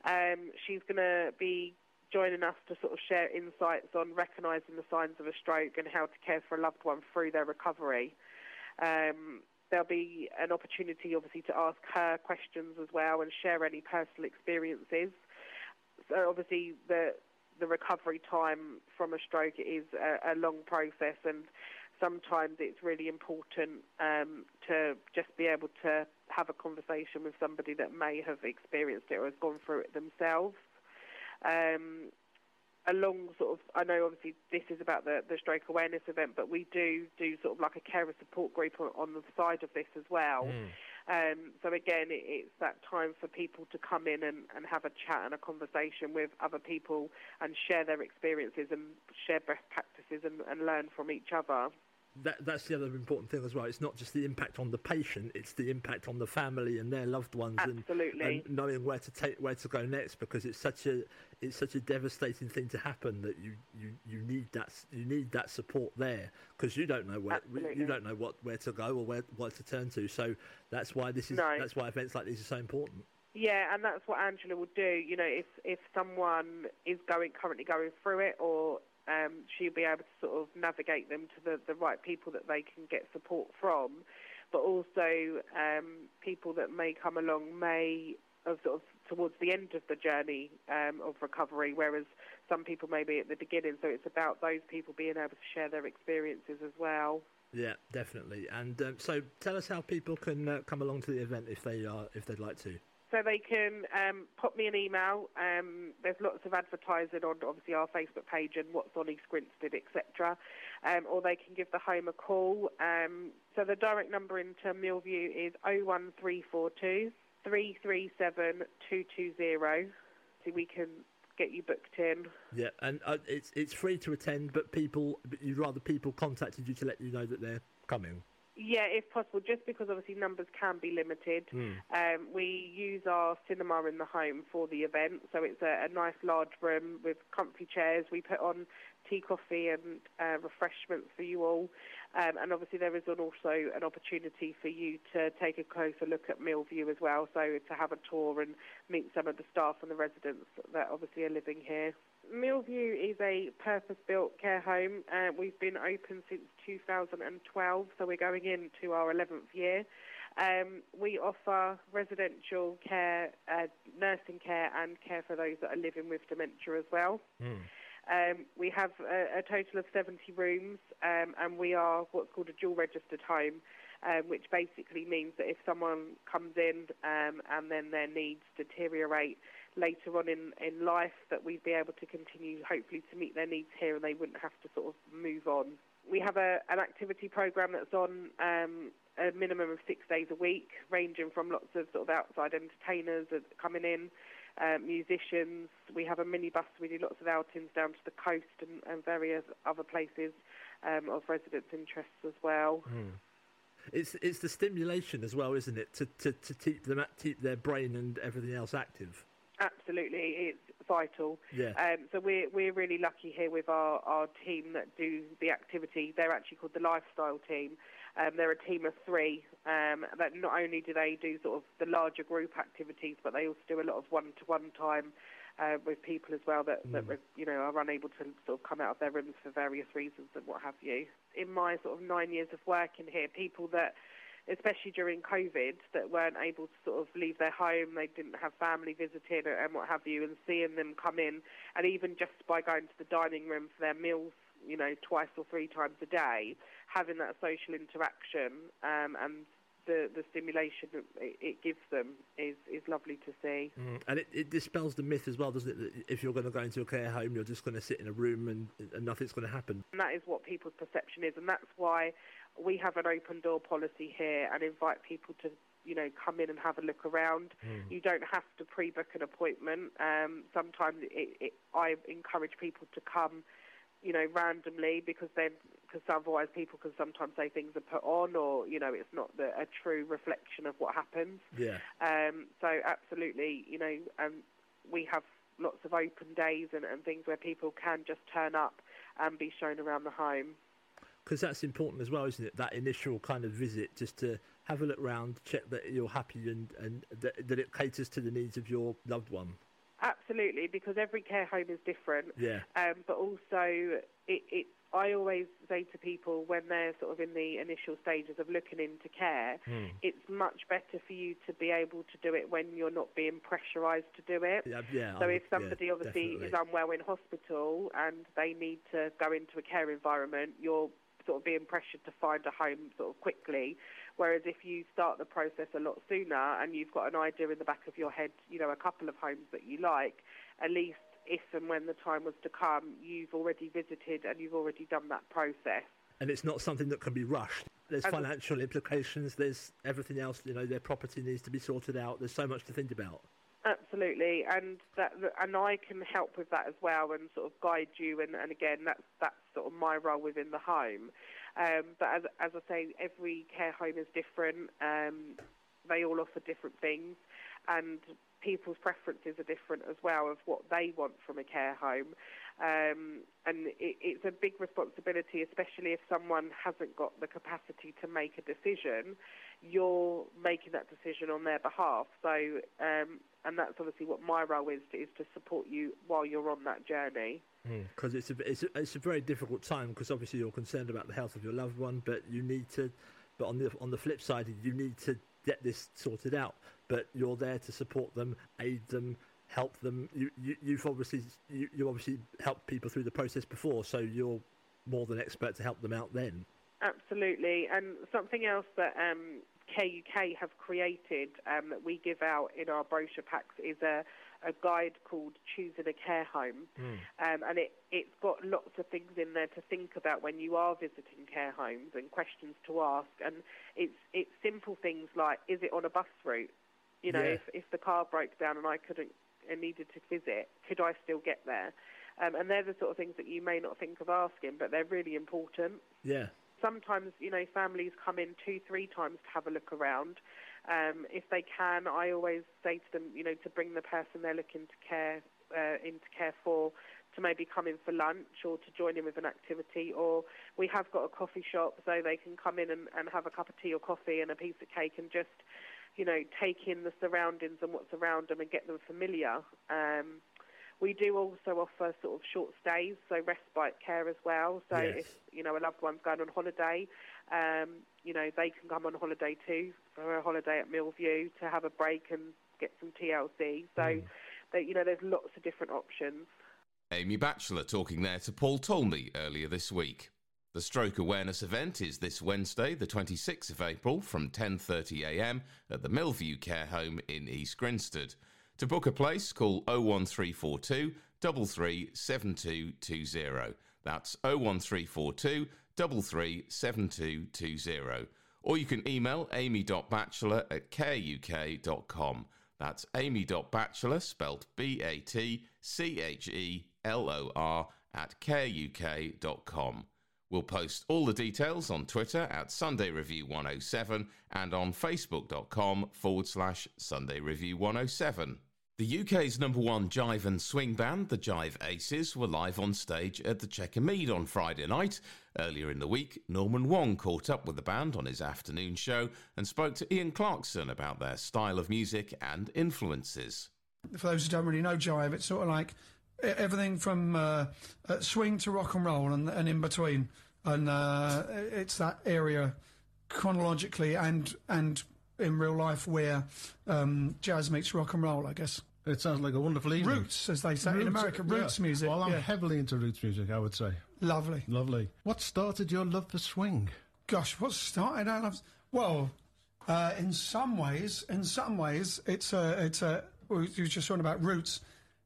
Um, she's going to be joining us to sort of share insights on recognising the signs of a stroke and how to care for a loved one through their recovery. Um, there'll be an opportunity, obviously, to ask her questions as well and share any personal experiences. So, obviously, the the recovery time from a stroke is a, a long process, and sometimes it's really important um, to just be able to have a conversation with somebody that may have experienced it or has gone through it themselves. Um, along sort of, I know obviously this is about the, the stroke awareness event, but we do do sort of like a carer support group on, on the side of this as well. Mm. Um, so again, it, it's that time for people to come in and, and have a chat and a conversation with other people and share their experiences and share best practices and, and learn from each other that that's the other important thing as well. It's not just the impact on the patient; it's the impact on the family and their loved ones, and, and, knowing where to take where to go next. Because it's such a it's such a devastating thing to happen that you you, you need that you need that support there because you don't know where Absolutely. you don't know what where to go or where what to turn to. So that's why this is no. that's why events like these are so important. Yeah, and that's what Angela will do. You know, if if someone is going currently going through it or um, she'll be able to sort of navigate them to the, the right people that they can get support from. But also, um, people that may come along may of sort of towards the end of the journey um, of recovery, whereas some people may be at the beginning. So it's about those people being able to share their experiences as well. Yeah, definitely. And um, so, tell us how people can uh, come along to the event if they are if they'd like to. So they can um, pop me an email. Um, there's lots of advertising on obviously our Facebook page and what's on East Grinstead, etc. Um, or they can give the home a call. Um, so the direct number into Mill View is 01342 337 220. So we can get you booked in. Yeah, and uh, it's it's free to attend, but people you'd rather people contacted you to let you know that they're coming. Yeah, if possible, just because obviously numbers can be limited. Mm. Um, we use our cinema in the home for the event, so it's a, a nice large room with comfy chairs. We put on tea, coffee, and uh, refreshments for you all, um, and obviously there is an also an opportunity for you to take a closer look at Mill View as well. So to have a tour and meet some of the staff and the residents that obviously are living here. Mill View is a purpose-built care home. Uh, we've been open since 2012, so we're going into our 11th year. Um, we offer residential care, uh, nursing care, and care for those that are living with dementia as well. Mm. Um, we have a, a, total of 70 rooms, um, and we are what's called a dual registered home, um, which basically means that if someone comes in um, and then their needs deteriorate, later on in, in life that we'd be able to continue hopefully to meet their needs here and they wouldn't have to sort of move on. We have a, an activity program that's on um, a minimum of six days a week, ranging from lots of sort of outside entertainers coming in, uh, musicians. We have a minibus. We do lots of outings down to the coast and, and various other places um, of residents' interests as well. Mm. It's it's the stimulation as well, isn't it, to, to, to keep them keep their brain and everything else active. Absolutely, it's vital. Yeah. Um, so we're we're really lucky here with our, our team that do the activity. They're actually called the lifestyle team. Um, they're a team of three. Um, that not only do they do sort of the larger group activities, but they also do a lot of one-to-one time uh, with people as well that, mm. that you know are unable to sort of come out of their rooms for various reasons and what have you. In my sort of nine years of working here, people that especially during COVID, that weren't able to sort of leave their home. They didn't have family visiting and what have you, and seeing them come in, and even just by going to the dining room for their meals, you know, twice or three times a day, having that social interaction um, and the, the stimulation it, it, gives them is, is lovely to see. Mm. And it, it, dispels the myth as well, doesn't it? That if you're going to go into a care home, you're just going to sit in a room and, and nothing's going to happen. And that is what people's perception is, and that's why we have an open door policy here and invite people to you know come in and have a look around. Mm. You don't have to pre-book an appointment. Um, sometimes it, it, I encourage people to come, you know, randomly because then because otherwise people can sometimes say things are put on or you know it's not the, a true reflection of what happens. Yeah. Um, so absolutely, you know, um, we have lots of open days and, and things where people can just turn up and be shown around the home because that's important as well, isn't it? That initial kind of visit, just to have a look round, check that you're happy and, and that, that it caters to the needs of your loved one. Absolutely, because every care home is different. Yeah. Um, but also, it, it, I always say to people when they're sort of in the initial stages of looking into care, mm. it's much better for you to be able to do it when you're not being pressurised to do it. Yeah, yeah so I, if somebody yeah, obviously definitely. is unwell in hospital and they need to go into a care environment, you're sort of being pressured to find a home sort of quickly. Whereas if you start the process a lot sooner and you've got an idea in the back of your head, you know, a couple of homes that you like, at least if and when the time was to come, you've already visited and you've already done that process. And it's not something that can be rushed. There's And- financial implications. There's everything else. You know, their property needs to be sorted out. There's so much to think about. Absolutely, and that and I can help with that as well, and sort of guide you. And, and again, that's that's sort of my role within the home. Um, but as as I say, every care home is different. Um, they all offer different things, and people's preferences are different as well of what they want from a care home. Um, and it, it's a big responsibility, especially if someone hasn't got the capacity to make a decision. You're making that decision on their behalf. So, um, and that's obviously what my role is is to support you while you're on that journey. Because it's a, it's, a, it's a very difficult time because obviously you're concerned about the health of your loved one, but you need to, but on the on the flip side, you need to get this sorted out. But you're there to support them, aid them, help them. You, you you've obviously you, you obviously helped people through the process before, so you're more than expert to help them out then. Absolutely, and something else that um, Care UK have created um, that we give out in our brochure packs is a, a guide called Choosing a Care Home, um, and it, it's got lots of things in there to think about when you are visiting care homes and questions to ask, and it's it's simple things like is it on a bus route? You know, Yeah. if if the car broke down and I couldn't and needed to visit, could I still get there? Um, and they're the sort of things that you may not think of asking, but they're really important. Yeah, sometimes, you know, families come in two, three times to have a look around. Um, if they can, I always say to them, you know, to bring the person they're looking to care uh, into care for to maybe come in for lunch or to join in with an activity. Or we have got a coffee shop so they can come in and, and have a cup of tea or coffee and a piece of cake and just, you know, take in the surroundings and what's around them and get them familiar. Um, we do also offer sort of short stays, so respite care as well. So Yes. if you know a loved one's going on holiday, um, you know they can come on holiday too for a holiday at Mill View to have a break and get some TLC. So, that you know, there's lots of different options. Amy Batchelor talking there to Paul Talmey earlier this week. The stroke awareness event is this Wednesday, the 26th of April from 10.30am at the Mill View Care Home in East Grinstead. To book a place, call 01342 337220. That's 01342 337220. Or you can email amy.batchelor at careuk.com. That's amy.batchelor, spelt B A T C H E L O R, at careuk.com. We'll post all the details on Twitter at Sunday Review 107 and on facebook.com forward slash Sunday Review 107. The UK's number one jive and swing band, the Jive Aces, were live on stage at the Chequer Mead on Friday night. Earlier in the week, Norman Wong caught up with the band on his afternoon show and spoke to Ian Clarkson about their style of music and influences. for those who don't really know jive, it's sort of like everything from uh, uh, swing to rock and roll and, and in between. And uh, it's that area chronologically and and in real life where um, jazz meets rock and roll, I guess. It sounds like a wonderful evening. Roots, as they say in America, yeah. roots music. Well, I'm yeah. heavily into roots music, I would say. Lovely. Lovely. What started your love for swing? Gosh, what started our love? Well, uh, in some ways, in some ways, it's a, it's a. well, You were just talking about roots.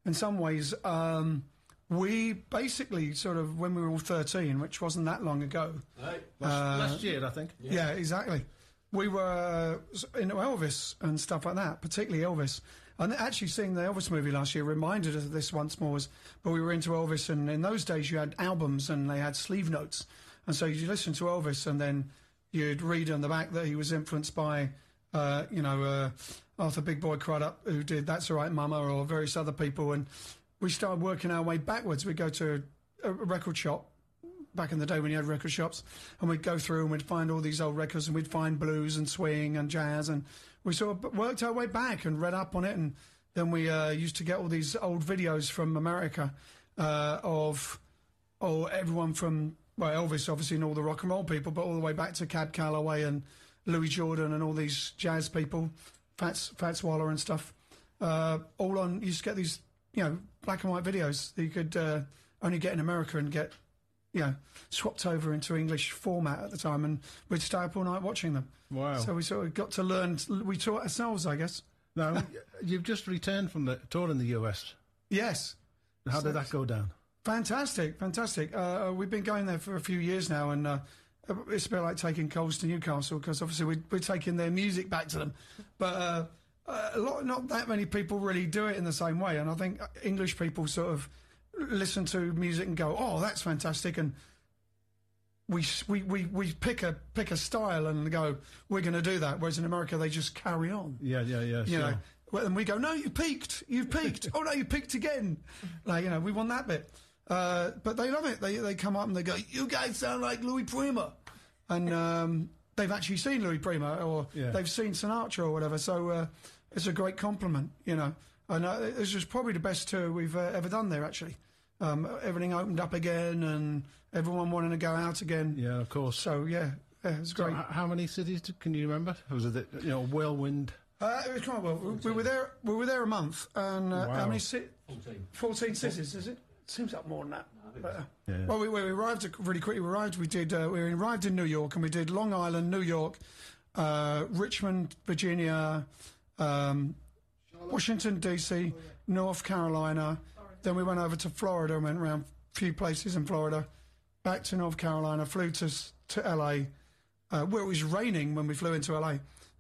In some ways, um, we basically sort of when we were all thirteen, which wasn't that long ago. Last, last year, I think. Yeah, exactly. We were uh, into Elvis and stuff like that, particularly Elvis. And actually, seeing the Elvis movie last year reminded us of this once more. Was, but we were into Elvis, and in those days you had albums and they had sleeve notes, and so you listen to Elvis, and then you'd read on the back that he was influenced by, uh, you know, uh, Arthur Big Boy Crudup, who did "That's All Right, Mama," or various other people, and we started working our way backwards. We'd go to a, a record shop back in the day when you had record shops, and we'd go through and we'd find all these old records, and we'd find blues and swing and jazz, and we sort of worked our way back and read up on it, and then we uh, used to get all these old videos from America uh, of oh everyone from well Elvis obviously and all the rock and roll people, but all the way back to Cab Calloway and Louis Jordan and all these jazz people, Fats Fats Waller and stuff. Uh, all on you to get these you know black and white videos that you could uh, only get in America and get you know, swapped over into English format at the time, and we'd stay up all night watching them. Wow. So we sort of got to learn. We taught ourselves, I guess. Now, you've just returned from the tour in the US. Yes. How did that go down? Fantastic, fantastic. Uh, we've been going there for a few years now, and uh, it's a bit like taking coals to Newcastle because obviously we, we're taking their music back to them. But uh, a lot, not that many people really do it in the same way, and I think English people sort of listen to music and go, "Oh, that's fantastic," and we we we, we pick a pick a style and go, "We're going to do that." Whereas in America, they just carry on. Yeah, yeah, yeah. You sure. know, well, and we go, "No, you peaked. You peaked. [LAUGHS] oh no, you peaked again." Like you know, we won that bit. Uh, but they love it. They they come up and they go, "You guys sound like Louis Prima," and [LAUGHS] um, they've actually seen Louis Prima or Yeah. they've seen Sinatra or whatever. So uh, it's a great compliment, you know. And uh, this was probably the best tour we've uh, ever done there. Actually, um, everything opened up again and everyone wanting to go out again. Yeah, of course. So yeah, yeah it was So great. h- how many cities did- can you remember? Was it you know whirlwind? Uh, it was quite well. We, we were there. We were there a month, and uh, Wow. how many? Ci- 14. 14 cities, is it? Seems like more than that. But, uh, Yeah. Well, we, we arrived really quickly. We arrived. We did. Uh, we arrived in New York, and we did Long Island, New York, uh, Richmond, Virginia, um, Washington D.C., North Carolina. Then we went over to Florida and went around a few places in Florida. Back to North Carolina. Flew to to L.A. Uh, where it was raining when we flew into LA,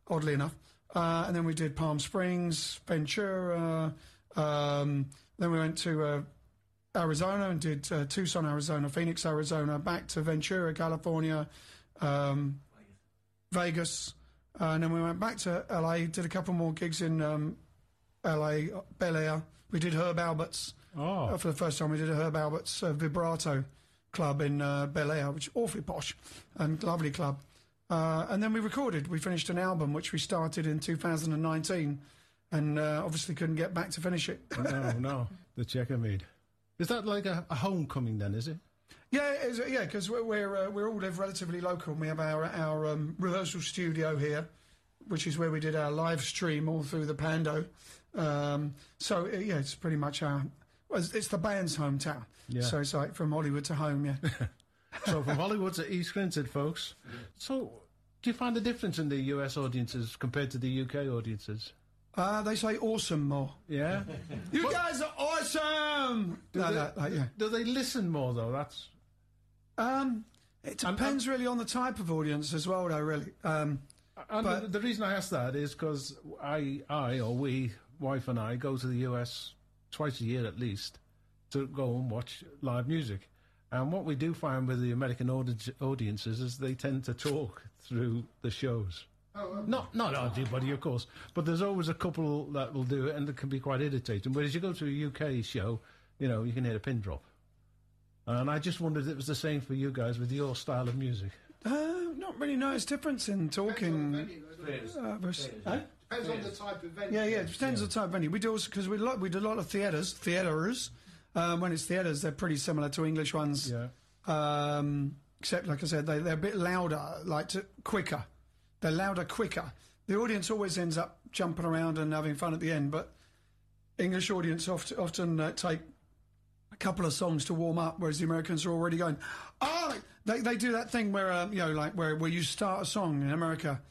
oddly enough. Uh, and then we did Palm Springs, Ventura. Um, then we went to uh, Arizona and did uh, Tucson, Arizona, Phoenix, Arizona, back to Ventura, California, um, Vegas, uh, and then we went back to LA. Did a couple more gigs in um, LA, Bel Air. We did Herb Alpert's. Oh. Uh, for the first time, we did a Herb Alpert's uh, vibrato club in uh, Bel Air, which is awfully posh and lovely club. Uh, and then we recorded. We finished an album which we started in 2019, and uh, obviously couldn't get back to finish it. no, [LAUGHS] no, the Mead. Is that like a, a homecoming then? Is it? Yeah, it's, yeah, because we're we're, uh, we all live relatively local. We have our our um, rehearsal studio here, which is where we did our live stream all through the Pando. Um, so uh, yeah, it's pretty much our well, it's, it's the band's hometown. Yeah. So it's like from Hollywood to home. Yeah. [LAUGHS] So from Hollywood to East Grinstead, folks. So do you find a difference in the US audiences compared to the UK audiences? Uh, they say awesome more. Yeah. [LAUGHS] You guys are awesome. Do, No, they, no, like, yeah. do they listen more though? That's Um, it depends really on the type of audience as well, though. Really. Um, And But- the, the reason I ask that is because I, I or we, wife and I, go to the US twice a year at least to go and watch live music. And what we do find with the American audi- audiences is they tend to talk through the shows. Not not everybody, of course, but there's always a couple that will do it, and it can be quite irritating. Whereas you go to a UK show, you know, you can hear a pin drop. And I just wondered if it was the same for you guys with your style of music. uh, not really noticed difference in talking. Uh, versus- Huh? Depends on the type of venue. Yeah, yeah. It depends on the type of venue. We do also because we lot we do a lot of theatres. Theatres. Um, when it's theatres, they're pretty similar to English ones. Yeah. Um, except, like I said, they they're a bit louder, like to, quicker. They're louder, quicker. The audience always ends up jumping around and having fun at the end, but English audience oft, often uh, take a couple of songs to warm up, whereas the Americans are already going. Oh, they they do that thing where um, you know, like where where you start a song in America,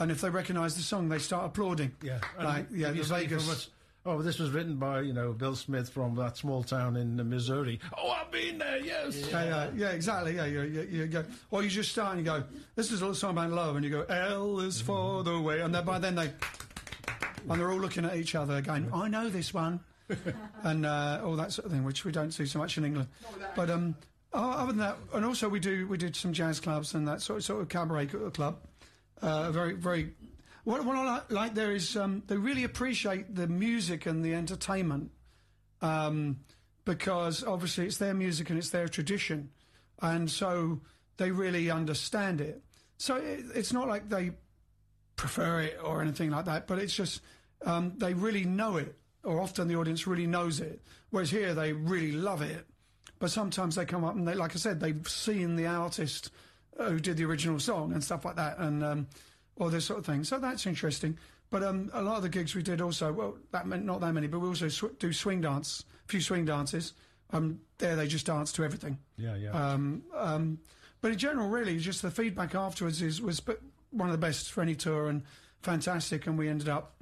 and if they recognise the song, they start applauding. Yeah, like And yeah, if the Vegas. us, oh, this was written by you know Bill Smith from that small town in Missouri. Oh, I've been there. Yes. Yeah, yeah, yeah, exactly. Yeah, you, you, you go, or you just start and you go, this is a little song about love, and you go, L is for the way, and then by then they, and they're all looking at each other going, I know this one, [LAUGHS] and uh, all that sort of thing, which we don't see so much in England. But um, other than that, and also we do we did some jazz clubs and that sort of, sort of cabaret club, uh, very very. What, what I like, there is um, they really appreciate the music and the entertainment um, because obviously it's their music and it's their tradition, and so they really understand it. So it, it's not like they prefer it or anything like that, but it's just um, they really know it, or often the audience really knows it. Whereas here they really love it, but sometimes they come up and they, like I said, they've seen the artist who did the original song and stuff like that, and um, all this sort of thing. So that's interesting. But um, a lot of the gigs we did also, well, that meant not that many, but we also sw- do swing dance, a few swing dances. Um, there they just dance to everything. Yeah, yeah. Um, um, but in general, really, just the feedback afterwards is was one of the best for any tour and fantastic. And we ended up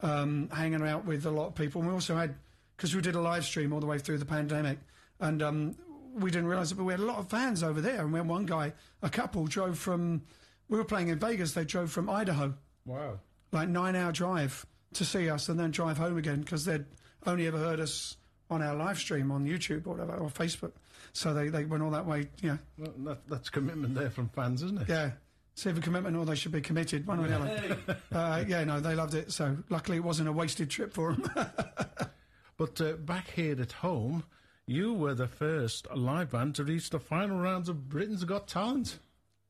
um, hanging out with a lot of people. And we also had because we did a live stream all the way through the pandemic, and um, we didn't realise it, but we had a lot of fans over there. And had one guy, a couple, drove from. We were playing in Vegas. They drove from Idaho, Wow. like nine hour drive to see us, and then drive home again because they'd only ever heard us on our live stream on YouTube or whatever or Facebook. So they, they went all that way. Yeah. Well, that, that's commitment there from fans, isn't it? Yeah. See either commitment or they should be committed, one or the other. [LAUGHS] uh, yeah, no, they loved it. So luckily it wasn't a wasted trip for them. [LAUGHS] But uh, back here at home, you were the first live band to reach the final rounds of Britain's Got Talent.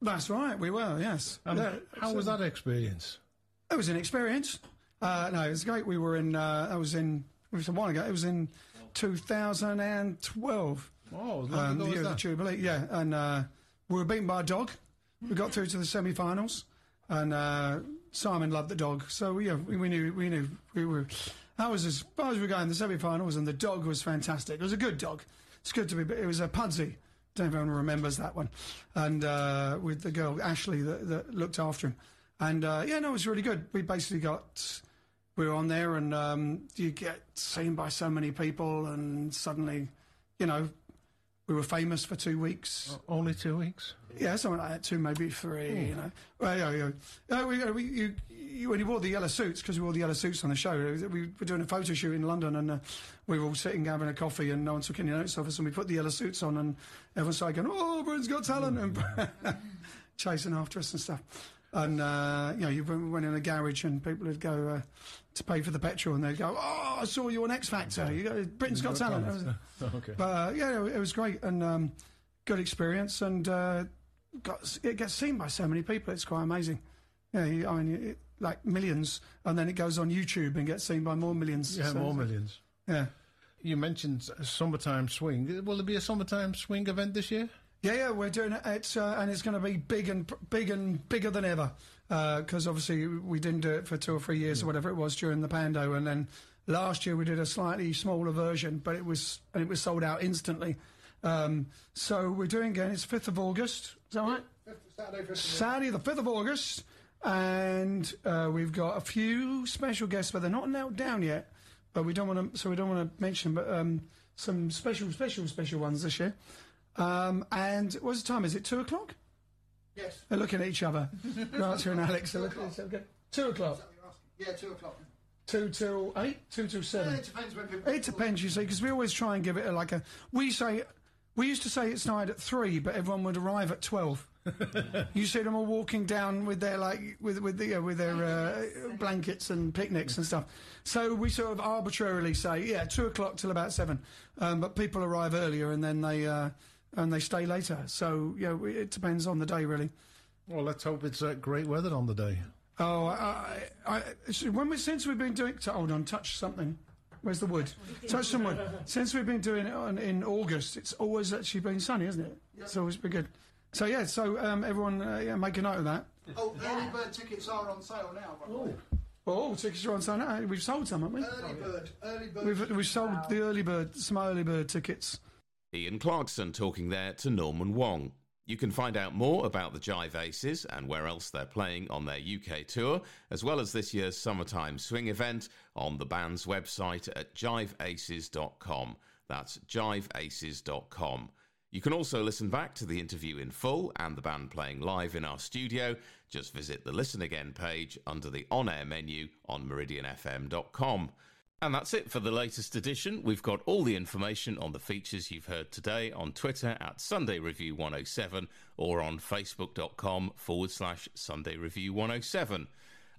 That's right, we were, yes. And Yeah, how was that experience? It was an experience. Uh, no, it was great. We were in, uh, that was in, it was a while ago, it was in 2012. Oh, um, the year of the. Jubilee, yeah. And uh, we were beaten by a dog. We got through to the semi-finals, and uh, Simon loved the dog, so yeah, we, we knew we knew we were. That was as far as we got in the semi-finals, and the dog was fantastic. It was a good dog. It's good to be. It was a Pudsey. Don't anyone remembers that one, and uh, with the girl Ashleigh that, that looked after him, and uh, yeah, no, it was really good. We basically got we were on there, and um, you get seen by so many people, and suddenly, you know, we were famous for two weeks. Only two weeks? Yeah, something like that, two, maybe three, you know. Well, yeah, yeah. Uh, we, we, you, you, when you wore the yellow suits, because we wore the yellow suits on the show, we were doing a photo shoot in London and uh, we were all sitting having a coffee and no one took any notes of us and we put the yellow suits on and everyone started going, oh, Britain's got talent. And [LAUGHS] chasing after us and stuff. And uh, you know, you went in a garage and people would go uh, to pay for the petrol, and they'd go, "Oh, I saw you on X Factor. You go, Britain's Got Talent." [LAUGHS] okay. But uh, yeah, it was great and um, good experience, and uh, got it gets seen by so many people. It's quite amazing. Yeah, you- I mean, it, like millions, and then it goes on YouTube and gets seen by more millions. Yeah, So- more millions. Yeah. You mentioned summertime swing. Will there be a summertime swing event this year? Yeah, yeah, we're doing it. It's uh, and it's going to be big and big and bigger than ever because obviously we didn't do it for two or three years or whatever it was during the pando, and then last year we did a slightly smaller version, but it was and it was sold out instantly. Um, so we're doing again. It's fifth of August. Is that right? Saturday, the fifth of August, and uh, we've got a few special guests, but they're not nailed down yet. But we don't want to, so we don't want to mention, but um, some special, special, special ones this year. Um, and what's the time? Is it two o'clock? Yes. They're looking at each other. [LAUGHS] Rancher and Alex are looking at each other. Two o'clock. Yeah, two o'clock. Two till eight. Two till seven. Yeah, it depends when people. It depends, you see, because we always try and give it a, like a. We say, we used to say it started at three, but everyone would arrive at twelve. [LAUGHS] you see them all walking down with their like with with the, uh, with their uh, blankets and picnics and stuff. So we sort of arbitrarily say, yeah, two o'clock till about seven, um, but people arrive earlier and then they uh, and they stay later. So yeah, we- it depends on the day really. Well, let's hope it's uh, great weather on the day. Oh, I, I, I, when we since we've been doing, t- hold on, touch something. Where's the wood? touch some wood. Since we've been doing it on, in August, it's always actually been sunny, isn't it? It's always been good. So yeah, so um, everyone, uh, yeah, make a note of that. Oh, early bird tickets are on sale now. By the. Oh, tickets are on sale now. We've sold some, haven't we? Early bird, early bird. We've we've sold the early bird, some early bird tickets. Ian Clarkson talking there to Norman Wong. You can find out more about the Jive Aces and where else they're playing on their UK tour, as well as this year's Summertime Swing event, on the band's website at jiveaces.com. That's jiveaces.com. You can also listen back to the interview in full and the band playing live in our studio. Just visit the Listen Again page under the on air menu on meridianfm.com. And that's it for the latest edition. We've got all the information on the features you've heard today on Twitter at Sunday Review 107 or on facebook.com forward slash Sunday Review 107.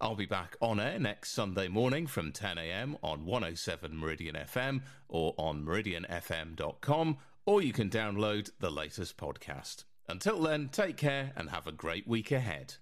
I'll be back on air next Sunday morning from 10am on 107 Meridian FM or on meridianfm.com, or you can download the latest podcast. Until then, take care and have a great week ahead.